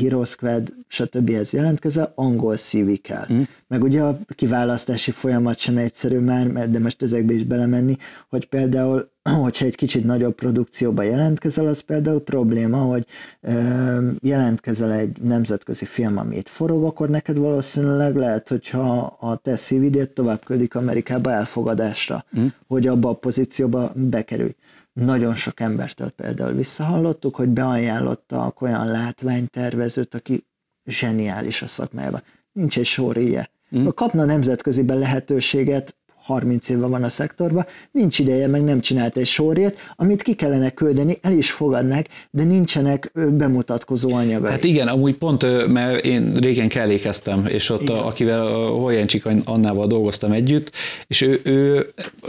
Hero Squad, stb. ez jelentkezel, angol szívi kell. Mm. Meg ugye a kiválasztási folyamat sem egyszerű már, de most ezekbe is belemenni, hogy például hogyha egy kicsit nagyobb produkcióba jelentkezel, az például probléma, hogy ö, jelentkezel egy nemzetközi film, amit forog, akkor neked valószínűleg lehet, hogyha a te szívidét tovább küldik Amerikába elfogadásra, mm. hogy abba a pozícióba bekerülj. Nagyon sok embertől például visszahallottuk, hogy beajánlottak olyan látványtervezőt, aki zseniális a szakmájában. Nincs egy sor ilyen. Mm. Kapna nemzetköziben lehetőséget, 30 éve van a szektorban, nincs ideje, meg nem csinált egy sorért, amit ki kellene küldeni, el is fogadnak, de nincsenek bemutatkozó anyagai. Hát igen, amúgy pont, mert én régen kellékeztem, és ott, a, akivel Holjencsik Annával dolgoztam együtt, és ő, ő,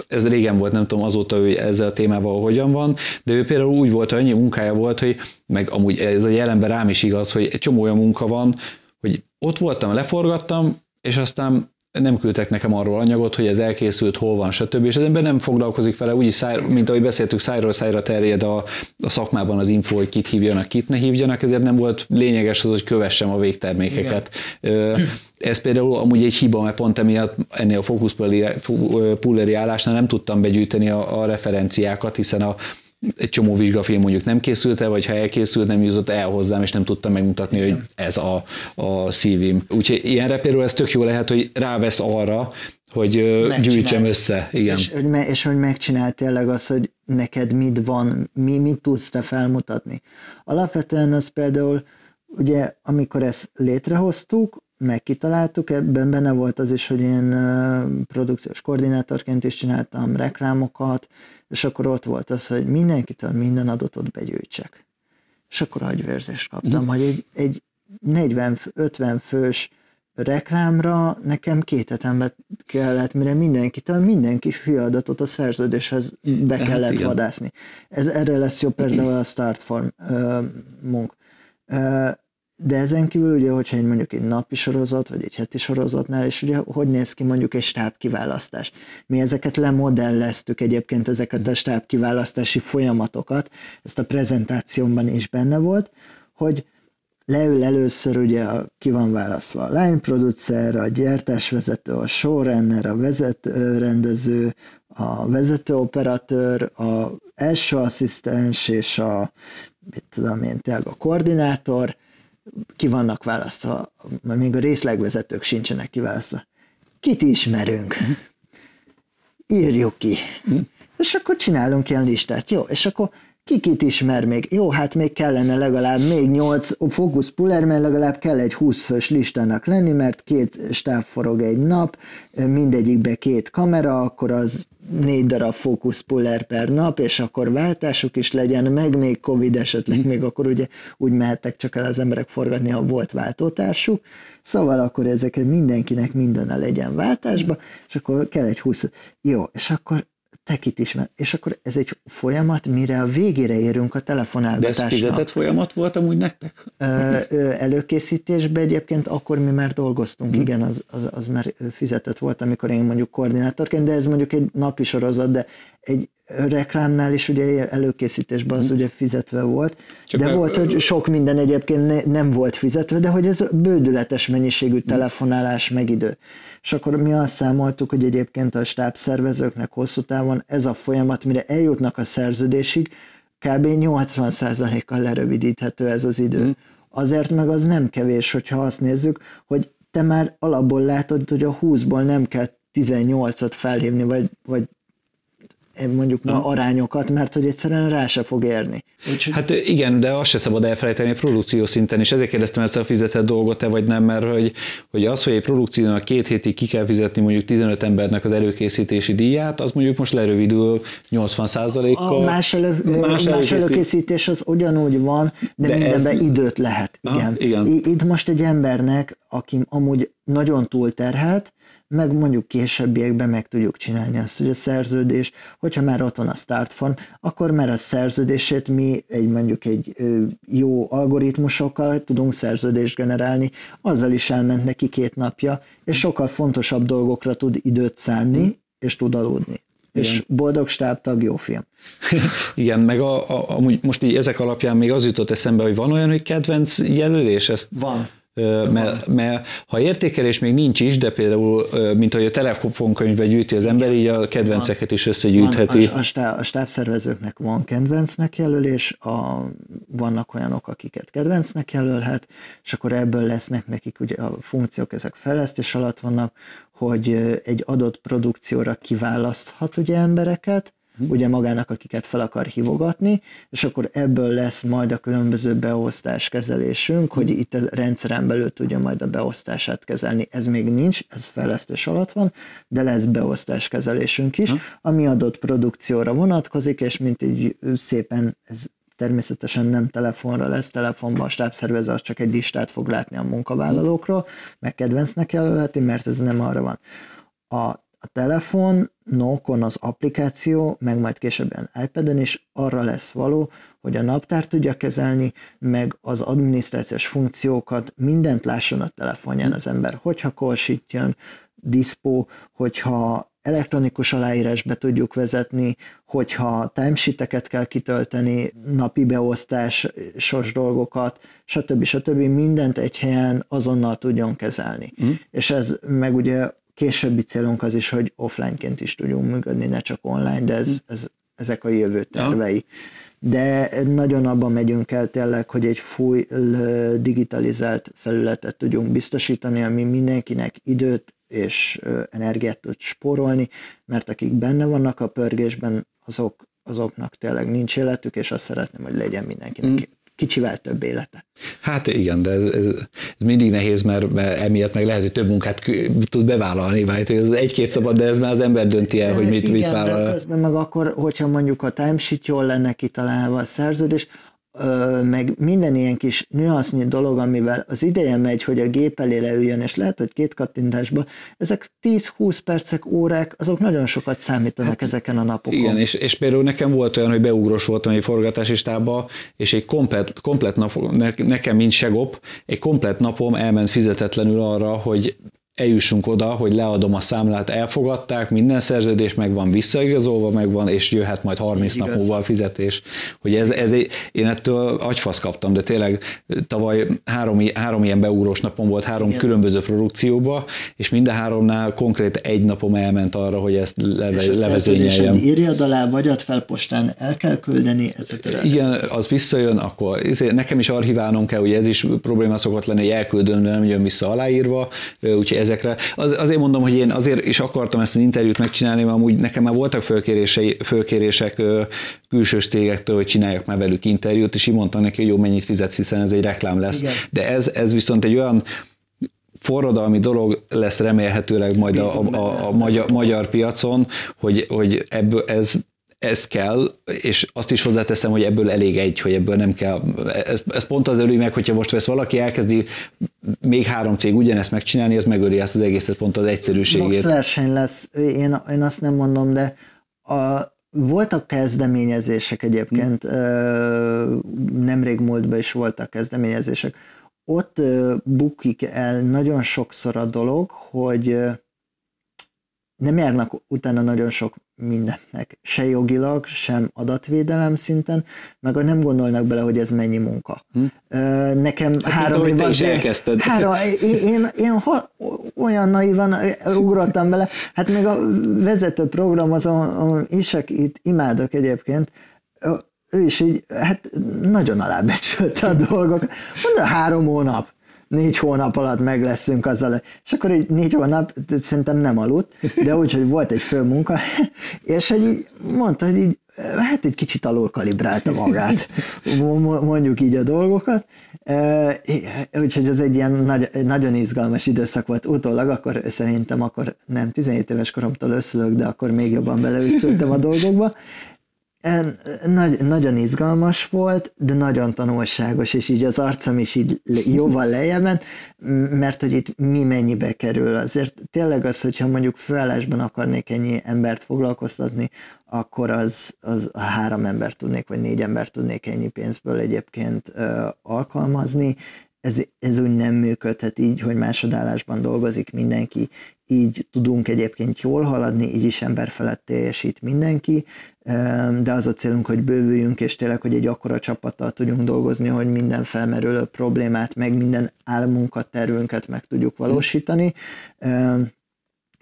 ez régen volt, nem tudom azóta, hogy ezzel a témával hogyan van, de ő például úgy volt, hogy annyi munkája volt, hogy meg amúgy ez a jelenben rám is igaz, hogy egy csomó olyan munka van, hogy ott voltam, leforgattam, és aztán nem küldtek nekem arról anyagot, hogy ez elkészült, hol van, stb. És az ember nem foglalkozik vele, úgy száj, mint ahogy beszéltük, szájról szájra terjed a, a szakmában az info, hogy kit hívjanak, kit ne hívjanak, ezért nem volt lényeges az, hogy kövessem a végtermékeket. Igen. Ez például amúgy egy hiba, mert pont emiatt ennél a focus pulleri állásnál nem tudtam begyűjteni a, a referenciákat, hiszen a, egy csomó vizsgafilm mondjuk nem készült el, vagy ha elkészült, nem jutott el hozzám, és nem tudtam megmutatni, hogy ez a, a szívim. Úgyhogy ilyenre például ez tök jó lehet, hogy rávesz arra, hogy gyűjtsem össze. Igen. És, hogy me, és hogy megcsinál tényleg az, hogy neked mit van, mi, mit tudsz te felmutatni. Alapvetően az például, ugye amikor ezt létrehoztuk, megkitaláltuk, ebben benne volt az is, hogy én produkciós koordinátorként is csináltam reklámokat, és akkor ott volt az, hogy mindenkitől minden adatot begyűjtsek. És akkor agyvérzést kaptam, mm. hogy egy, egy 40-50 fős reklámra nekem két hetembe kellett, mire mindenkitől minden kis hülye adatot a szerződéshez be hát kellett igen. vadászni. Ez, erre lesz jó például a Startform uh, munk. Uh, de ezen kívül ugye, hogyha egy mondjuk egy napi sorozat, vagy egy heti sorozatnál, és ugye hogy néz ki mondjuk egy stábkiválasztás. Mi ezeket lemodelleztük egyébként, ezeket a stábkiválasztási folyamatokat, ezt a prezentációmban is benne volt, hogy leül először ugye a, ki van választva a line producer, a gyártásvezető, a showrunner, a vezetőrendező, a vezetőoperatőr, a első asszisztens és a, mit tudom én, a koordinátor, ki vannak választva, mert még a részlegvezetők sincsenek kiválasztva. Kit ismerünk? Írjuk ki. És akkor csinálunk ilyen listát. Jó, és akkor ki kit ismer még? Jó, hát még kellene legalább még 8 fókusz puller, mert legalább kell egy 20 fős listának lenni, mert két stáb forog egy nap, mindegyikbe két kamera, akkor az négy darab fókuszpuller per nap, és akkor váltásuk is legyen, meg még Covid esetleg, még akkor ugye úgy mehettek csak el az emberek forgatni, ha volt váltótársuk. Szóval akkor ezeket mindenkinek mindenne legyen váltásba, és akkor kell egy 20. Jó, és akkor tekit is, és akkor ez egy folyamat, mire a végére érünk a telefonálgatásnak. De ez fizetett folyamat volt amúgy nektek? Előkészítésben egyébként akkor mi már dolgoztunk, hmm. igen, az, az, az már fizetett volt, amikor én mondjuk koordinátorként, de ez mondjuk egy napi sorozat, de egy reklámnál is ugye előkészítésben az ugye fizetve volt, Csak de meg, volt, hogy sok minden egyébként ne, nem volt fizetve, de hogy ez bődületes mennyiségű telefonálás meg idő. És akkor mi azt számoltuk, hogy egyébként a stábszervezőknek hosszú távon ez a folyamat, mire eljutnak a szerződésig, kb. 80%-kal lerövidíthető ez az idő. Mm. Azért meg az nem kevés, hogyha azt nézzük, hogy te már alapból látod, hogy a 20-ból nem kell 18-at felhívni, vagy, vagy mondjuk ma arányokat, mert hogy egyszerűen rá se fog érni. Úgyhogy... Hát igen, de azt se szabad elfelejteni a produkció szinten, és ezért kérdeztem ezt a fizetett dolgot-e vagy nem, mert hogy, hogy az, hogy egy produkciónak két hétig ki kell fizetni mondjuk 15 embernek az előkészítési díját, az mondjuk most lerövidül 80 kal A más, elő, más, más előkészítés az ugyanúgy van, de, de mindenben ez... időt lehet. Igen. Ha, igen. Itt most egy embernek, aki amúgy nagyon túlterhelt, meg mondjuk későbbiekben meg tudjuk csinálni azt, hogy a szerződés, hogyha már ott van a startform, akkor már a szerződését mi egy mondjuk egy jó algoritmusokkal tudunk szerződést generálni, azzal is elment neki két napja, és sokkal fontosabb dolgokra tud időt szánni, és tud aludni. Igen. És boldog stábtag, jó film. Igen, meg a, a, a, most így ezek alapján még az jutott eszembe, hogy van olyan, hogy kedvenc jelölés? Ezt van mert, mert ha értékelés még nincs is, de például, mint ahogy a telefonkönyvbe gyűjti az ember, így a kedvenceket is összegyűjtheti. Van, a, a, a stábszervezőknek van kedvencnek jelölés, a, vannak olyanok, akiket kedvencnek jelölhet, és akkor ebből lesznek nekik ugye a funkciók, ezek fejlesztés alatt vannak, hogy egy adott produkcióra kiválaszthat ugye embereket. Ugye magának, akiket fel akar hívogatni, és akkor ebből lesz majd a különböző beosztás kezelésünk, hogy itt a rendszeren belül tudja majd a beosztását kezelni. Ez még nincs, ez fejlesztés alatt van, de lesz beosztás kezelésünk is, hm. ami adott produkcióra vonatkozik, és mint így szépen ez természetesen nem telefonra lesz, telefonban a stábszervező az csak egy listát fog látni a munkavállalókról, meg kedvencnek jelölheti, mert ez nem arra van. A a telefonokon az applikáció, meg majd később iPad-en is arra lesz való, hogy a naptár tudja kezelni, meg az adminisztrációs funkciókat, mindent lásson a telefonján az ember, hogyha korsít jön, diszpó, hogyha elektronikus aláírás be tudjuk vezetni, hogyha timesheeteket kell kitölteni, napi beosztásos dolgokat, stb. stb. mindent egy helyen azonnal tudjon kezelni. Mm. És ez meg ugye későbbi célunk az is, hogy offlineként is tudjunk működni, ne csak online, de ez, ez, ezek a jövő tervei. De nagyon abban megyünk el tényleg, hogy egy full digitalizált felületet tudjunk biztosítani, ami mindenkinek időt és energiát tud spórolni, mert akik benne vannak a pörgésben, azok, azoknak tényleg nincs életük, és azt szeretném, hogy legyen mindenkinek mm kicsivel több élete. Hát igen, de ez, ez, ez mindig nehéz, mert, mert emiatt meg lehet, hogy több munkát tud bevállalni, vagy ez egy-két szabad, de ez már az ember dönti el, hogy mit, igen, mit vállal. Közben meg akkor, hogyha mondjuk a timesheet jól lenne kitalálva a szerződés, meg minden ilyen kis nüansznyi dolog, amivel az ideje megy, hogy a gép elé leüljön, és lehet, hogy két kattintásban, ezek 10-20 percek, órák, azok nagyon sokat számítanak hát, ezeken a napokon. Igen, és, és például nekem volt olyan, hogy beugrós voltam egy forgatási stábba, és egy komplet, komplet nap, nekem, mint segop, egy komplet napom elment fizetetlenül arra, hogy eljussunk oda, hogy leadom a számlát, elfogadták, minden szerződés megvan, visszaigazolva megvan, és jöhet majd 30 nap múlva a fizetés. Hogy ez, ez, én ettől agyfasz kaptam, de tényleg tavaly három, három ilyen beúrós napom volt, három Igen. különböző produkcióba, és minden háromnál konkrét egy napom elment arra, hogy ezt leve, levezényeljem. írjad alá, vagy ad fel postán, el kell küldeni, etc. Igen, az visszajön, akkor nekem is archiválnom kell, hogy ez is probléma szokott lenni, hogy elküldöm, de nem jön vissza aláírva, úgyhogy ez ezekre. Az, azért mondom, hogy én azért is akartam ezt az interjút megcsinálni, mert amúgy nekem már voltak fölkérések külsős cégektől, hogy csináljak már velük interjút, és így mondtam neki, hogy jó, mennyit fizetsz, hiszen ez egy reklám lesz. Igen. De ez, ez viszont egy olyan forradalmi dolog lesz remélhetőleg majd a, a, a, a magyar, magyar piacon, hogy, hogy ebből ez ez kell, és azt is hozzáteszem, hogy ebből elég egy, hogy ebből nem kell. Ez, ez pont az ölő meg, hogyha most vesz valaki, elkezdi még három cég ugyanezt megcsinálni, az megöli ezt az egészet pont az egyszerűségét. Max verseny lesz, én, én azt nem mondom, de a, voltak kezdeményezések egyébként, hmm. nemrég múltban is voltak kezdeményezések. Ott bukik el nagyon sokszor a dolog, hogy nem járnak utána nagyon sok mindennek, se jogilag, sem adatvédelem szinten, meg a nem gondolnak bele, hogy ez mennyi munka. Hm. Nekem hát három év is elkezdted. Három, én, én, én ha, olyan naivan ugrottam bele, hát még a vezető program azon, is, itt imádok egyébként, ő is így, hát nagyon alábecsülte a dolgok. Mondta, három hónap négy hónap alatt meg leszünk azzal, és akkor így négy hónap szerintem nem aludt, de úgy, hogy volt egy fő munka, és hogy így mondta, hogy így, hát egy kicsit alul kalibrálta magát, mondjuk így a dolgokat, úgyhogy ez egy ilyen nagy, nagyon izgalmas időszak volt. Utólag, akkor szerintem akkor nem 17 éves koromtól összülök, de akkor még jobban beleüsszültem a dolgokba, nagy, nagyon izgalmas volt, de nagyon tanulságos, és így az arcom is így jóval lejjebb mert hogy itt mi mennyibe kerül. Azért tényleg az, hogyha mondjuk főállásban akarnék ennyi embert foglalkoztatni, akkor az, az a három embert tudnék, vagy négy embert tudnék ennyi pénzből egyébként ö, alkalmazni, ez, ez úgy nem működhet így, hogy másodállásban dolgozik mindenki, így tudunk egyébként jól haladni, így is ember felett teljesít mindenki, de az a célunk, hogy bővüljünk, és tényleg, hogy egy akkora csapattal tudjunk dolgozni, hogy minden felmerülő problémát, meg minden álmunkat, tervünket meg tudjuk valósítani.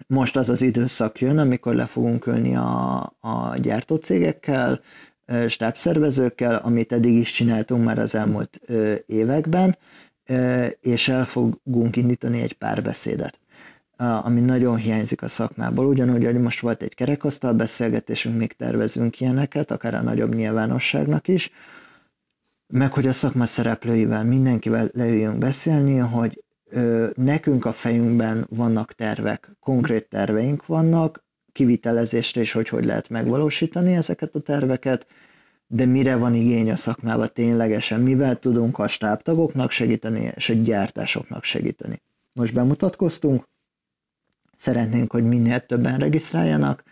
Most az az időszak jön, amikor le fogunk ülni a, a gyártócégekkel, stábszervezőkkel, amit eddig is csináltunk már az elmúlt években, és el fogunk indítani egy párbeszédet ami nagyon hiányzik a szakmából. Ugyanúgy, hogy most volt egy kerekasztal beszélgetésünk, még tervezünk ilyeneket, akár a nagyobb nyilvánosságnak is, meg hogy a szakma szereplőivel, mindenkivel leüljünk beszélni, hogy nekünk a fejünkben vannak tervek, konkrét terveink vannak, kivitelezésre is, hogy hogy lehet megvalósítani ezeket a terveket, de mire van igény a szakmába ténylegesen, mivel tudunk a stábtagoknak segíteni, és a gyártásoknak segíteni. Most bemutatkoztunk, szeretnénk, hogy minél többen regisztráljanak,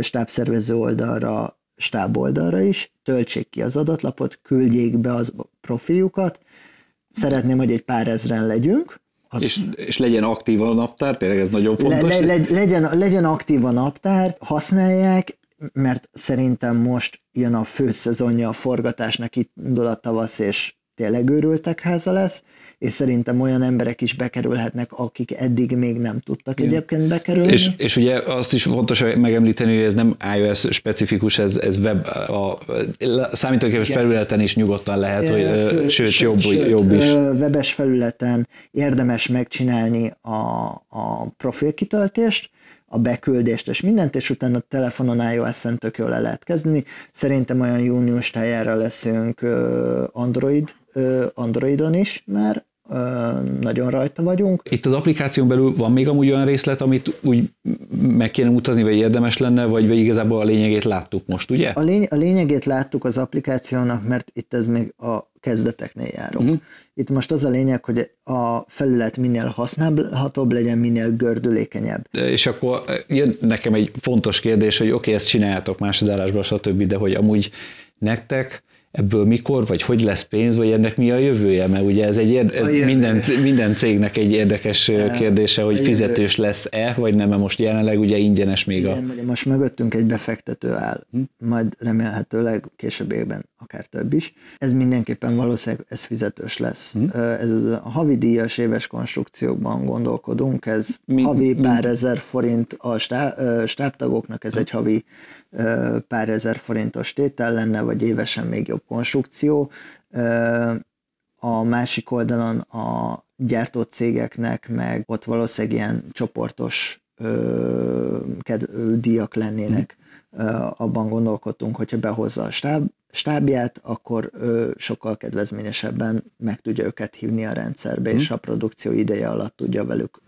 stábszervező oldalra, stáb oldalra is, töltsék ki az adatlapot, küldjék be az profiljukat, szeretném, hogy egy pár ezren legyünk, az... És, és legyen aktív a naptár, tényleg ez nagyon fontos. Le, le, legyen, legyen aktív a naptár, használják, mert szerintem most jön a főszezonja a forgatásnak, itt indul a tavasz, és tényleg őrültek háza lesz, és szerintem olyan emberek is bekerülhetnek, akik eddig még nem tudtak Igen. egyébként bekerülni. És, és ugye azt is fontos megemlíteni, hogy ez nem iOS specifikus, ez, ez web, a, a számítógépes Igen. felületen is nyugodtan lehet, hogy Fő, sőt, sőt, jobb, sőt, jobb is. Webes felületen érdemes megcsinálni a, a profilkitöltést, a beküldést és mindent, és utána a telefonon iOS-en tök jól le lehet kezdeni. Szerintem olyan június tájára leszünk Android, Androidon is már, nagyon rajta vagyunk. Itt az applikáción belül van még amúgy olyan részlet, amit úgy meg kéne mutatni, vagy érdemes lenne, vagy, vagy igazából a lényegét láttuk most, ugye? A, lény, a lényegét láttuk az applikációnak, mert itt ez még a kezdeteknél járunk. Uh-huh. Itt most az a lényeg, hogy a felület minél használhatóbb legyen, minél gördülékenyebb. És akkor jön nekem egy fontos kérdés, hogy oké, okay, ezt csináljátok másodállásban, stb., de hogy amúgy nektek ebből mikor, vagy hogy lesz pénz, vagy ennek mi a jövője, mert ugye ez, egy érde, ez minden, minden cégnek egy érdekes kérdése, hogy fizetős lesz-e, vagy nem, mert most jelenleg ugye ingyenes még Igen, a... Ugye most mögöttünk egy befektető áll, hm? majd remélhetőleg később évben akár több is. Ez mindenképpen valószínűleg ez fizetős lesz. Hm? Ez a havi díjas éves konstrukciókban gondolkodunk, ez mi, havi pár mi? ezer forint a stábtagoknak, ez hm? egy havi pár ezer forintos tétel lenne, vagy évesen még jobb konstrukció. A másik oldalon a gyártó cégeknek meg ott valószínűleg ilyen csoportos díjak lennének. Abban gondolkodtunk, hogyha behozza a stáb, stábját, akkor sokkal kedvezményesebben meg tudja őket hívni a rendszerbe, mm. és a produkció ideje alatt tudja velük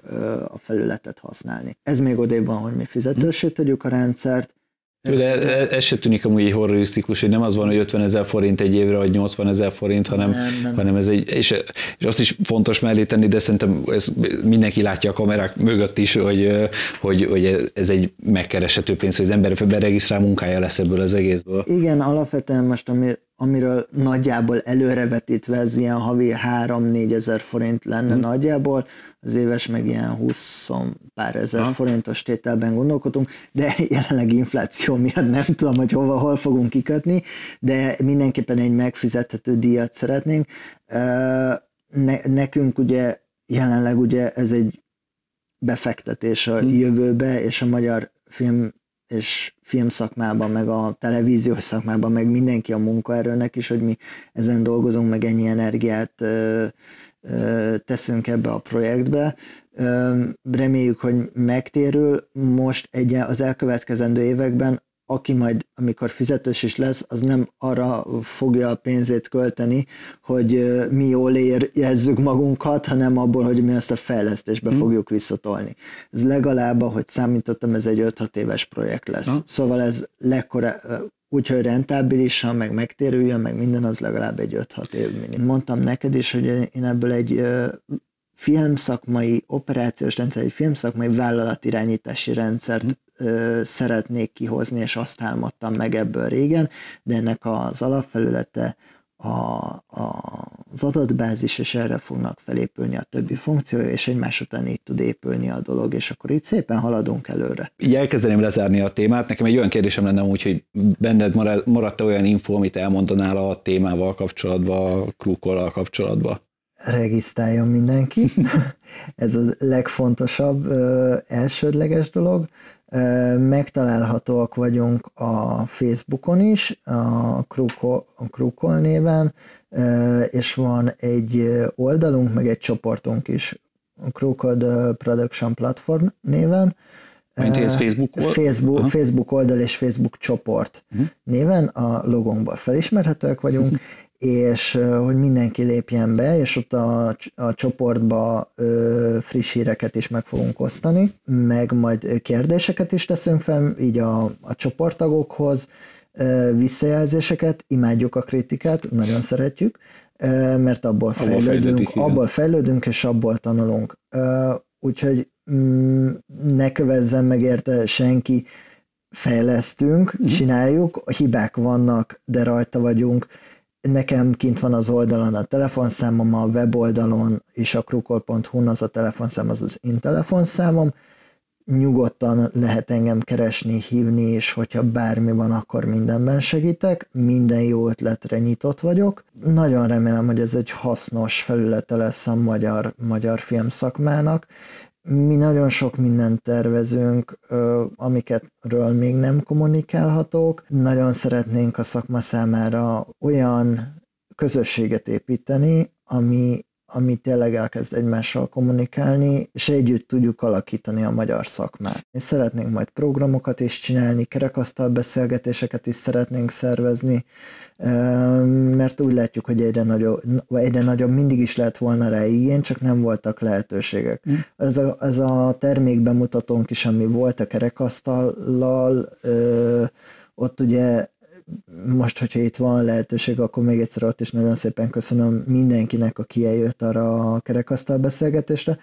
a felületet használni. Ez még odébb van, hogy mi fizetősé tegyük a rendszert, de ez se tűnik amúgy horrorisztikus, hogy nem az van, hogy 50 ezer forint egy évre, vagy 80 ezer forint, hanem, nem, nem. hanem ez egy, és, és azt is fontos mellé tenni, de szerintem ez mindenki látja a kamerák mögött is, hogy, hogy, hogy ez egy megkereshető pénz, hogy az ember beregisztrál munkája lesz ebből az egészből. Igen, alapvetően most ami amiről nagyjából előrevetítve ez ilyen havi 3-4 ezer forint lenne hmm. nagyjából, az éves meg ilyen 20 pár ezer ha. forintos tételben gondolkodunk, de jelenleg infláció miatt nem tudom, hogy hova, hol fogunk kikötni, de mindenképpen egy megfizethető díjat szeretnénk. Ne, nekünk ugye jelenleg ugye ez egy befektetés a hmm. jövőbe, és a magyar film és filmszakmában, meg a televíziós szakmában, meg mindenki a munkaerőnek is, hogy mi ezen dolgozunk, meg ennyi energiát ö, ö, teszünk ebbe a projektbe. Ö, reméljük, hogy megtérül. Most egy, az elkövetkezendő években aki majd, amikor fizetős is lesz, az nem arra fogja a pénzét költeni, hogy mi jól érezzük magunkat, hanem abból, hogy mi ezt a fejlesztésbe hmm. fogjuk visszatolni. Ez legalább, ahogy számítottam, ez egy 5-6 éves projekt lesz. Ha. Szóval ez lekkora, úgyhogy rentábilisan, meg megtérüljön, meg minden, az legalább egy 5-6 év minim. Mondtam neked is, hogy én ebből egy filmszakmai operációs rendszer, egy filmszakmai vállalatirányítási rendszert szeretnék kihozni, és azt álmodtam meg ebből régen, de ennek az alapfelülete a, a, az adatbázis, és erre fognak felépülni a többi funkciója, és egymás után így tud épülni a dolog, és akkor itt szépen haladunk előre. Így elkezdeném lezárni a témát. Nekem egy olyan kérdésem lenne úgy, hogy benned maradt olyan info, amit elmondanál a témával kapcsolatban, a krúkollal kapcsolatban? Regisztráljon mindenki. Ez a legfontosabb elsődleges dolog. Megtalálhatóak vagyunk a Facebookon is, a Krukol néven, és van egy oldalunk, meg egy csoportunk is, a Krukod Production Platform néven. Mint ez Facebook oldal? Facebook, uh-huh. Facebook oldal és Facebook csoport uh-huh. néven a logónkból felismerhetőek vagyunk, uh-huh és hogy mindenki lépjen be, és ott a, a csoportba ö, friss híreket is meg fogunk osztani, meg majd kérdéseket is teszünk fel, így a, a csoporttagokhoz, ö, visszajelzéseket, imádjuk a kritikát, nagyon szeretjük, ö, mert abból fejlődünk, abból fejlődünk, és abból tanulunk. Ö, úgyhogy mm, ne kövezzen meg érte senki, fejlesztünk, mm. csináljuk, hibák vannak, de rajta vagyunk, Nekem kint van az oldalon a telefonszámom, a weboldalon is a krukol.hu az a telefonszám, az az én telefonszámom. Nyugodtan lehet engem keresni, hívni, és hogyha bármi van, akkor mindenben segítek. Minden jó ötletre nyitott vagyok. Nagyon remélem, hogy ez egy hasznos felülete lesz a magyar, magyar filmszakmának, mi nagyon sok mindent tervezünk, amiketről még nem kommunikálhatók. Nagyon szeretnénk a szakma számára olyan közösséget építeni, ami, ami tényleg elkezd egymással kommunikálni, és együtt tudjuk alakítani a magyar szakmát. Mi szeretnénk majd programokat is csinálni, kerekasztal beszélgetéseket is szeretnénk szervezni, mert úgy látjuk, hogy egyre nagyobb, egyre nagyobb mindig is lett volna rá igény, csak nem voltak lehetőségek. Mm. Ez, a, ez a termékbemutatónk is, ami volt a kerekasztallal, ott ugye most, hogyha itt van lehetőség, akkor még egyszer ott is nagyon szépen köszönöm mindenkinek, aki eljött arra a kerekasztal beszélgetésre.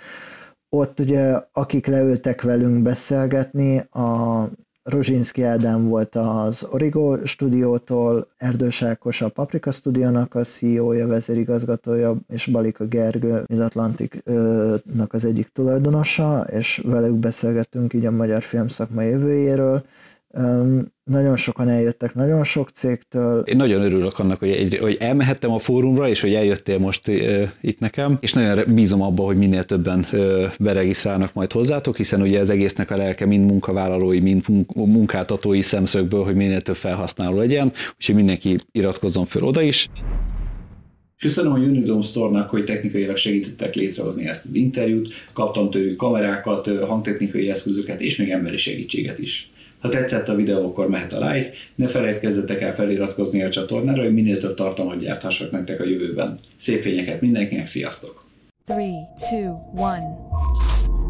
Ott ugye, akik leültek velünk beszélgetni, a Rozsinski Ádám volt az Origo stúdiótól, Erdős Ákos a Paprika stúdiónak a CEO-ja, vezérigazgatója, és Balika Gergő, az Atlantiknak az egyik tulajdonosa, és velük beszélgettünk így a magyar filmszakma jövőjéről, nagyon sokan eljöttek, nagyon sok cégtől. Én nagyon örülök annak, hogy, egy, hogy elmehettem a fórumra, és hogy eljöttél most uh, itt nekem, és nagyon bízom abban, hogy minél többen uh, beregisztrálnak majd hozzátok, hiszen ugye az egésznek a lelke mind munkavállalói, mind munkáltatói szemszögből, hogy minél több felhasználó legyen, úgyhogy mindenki iratkozzon föl oda is. Köszönöm a Unidome Store-nak, hogy technikailag segítettek létrehozni ezt az interjút, kaptam tőlük kamerákat, hangtechnikai eszközöket és még emberi segítséget is. Ha tetszett a videó, akkor mehet a like, ne felejtkezzetek el feliratkozni a csatornára, hogy minél több tartalmat gyárthassak nektek a jövőben. Szép fényeket mindenkinek, sziasztok! 3, 2, 1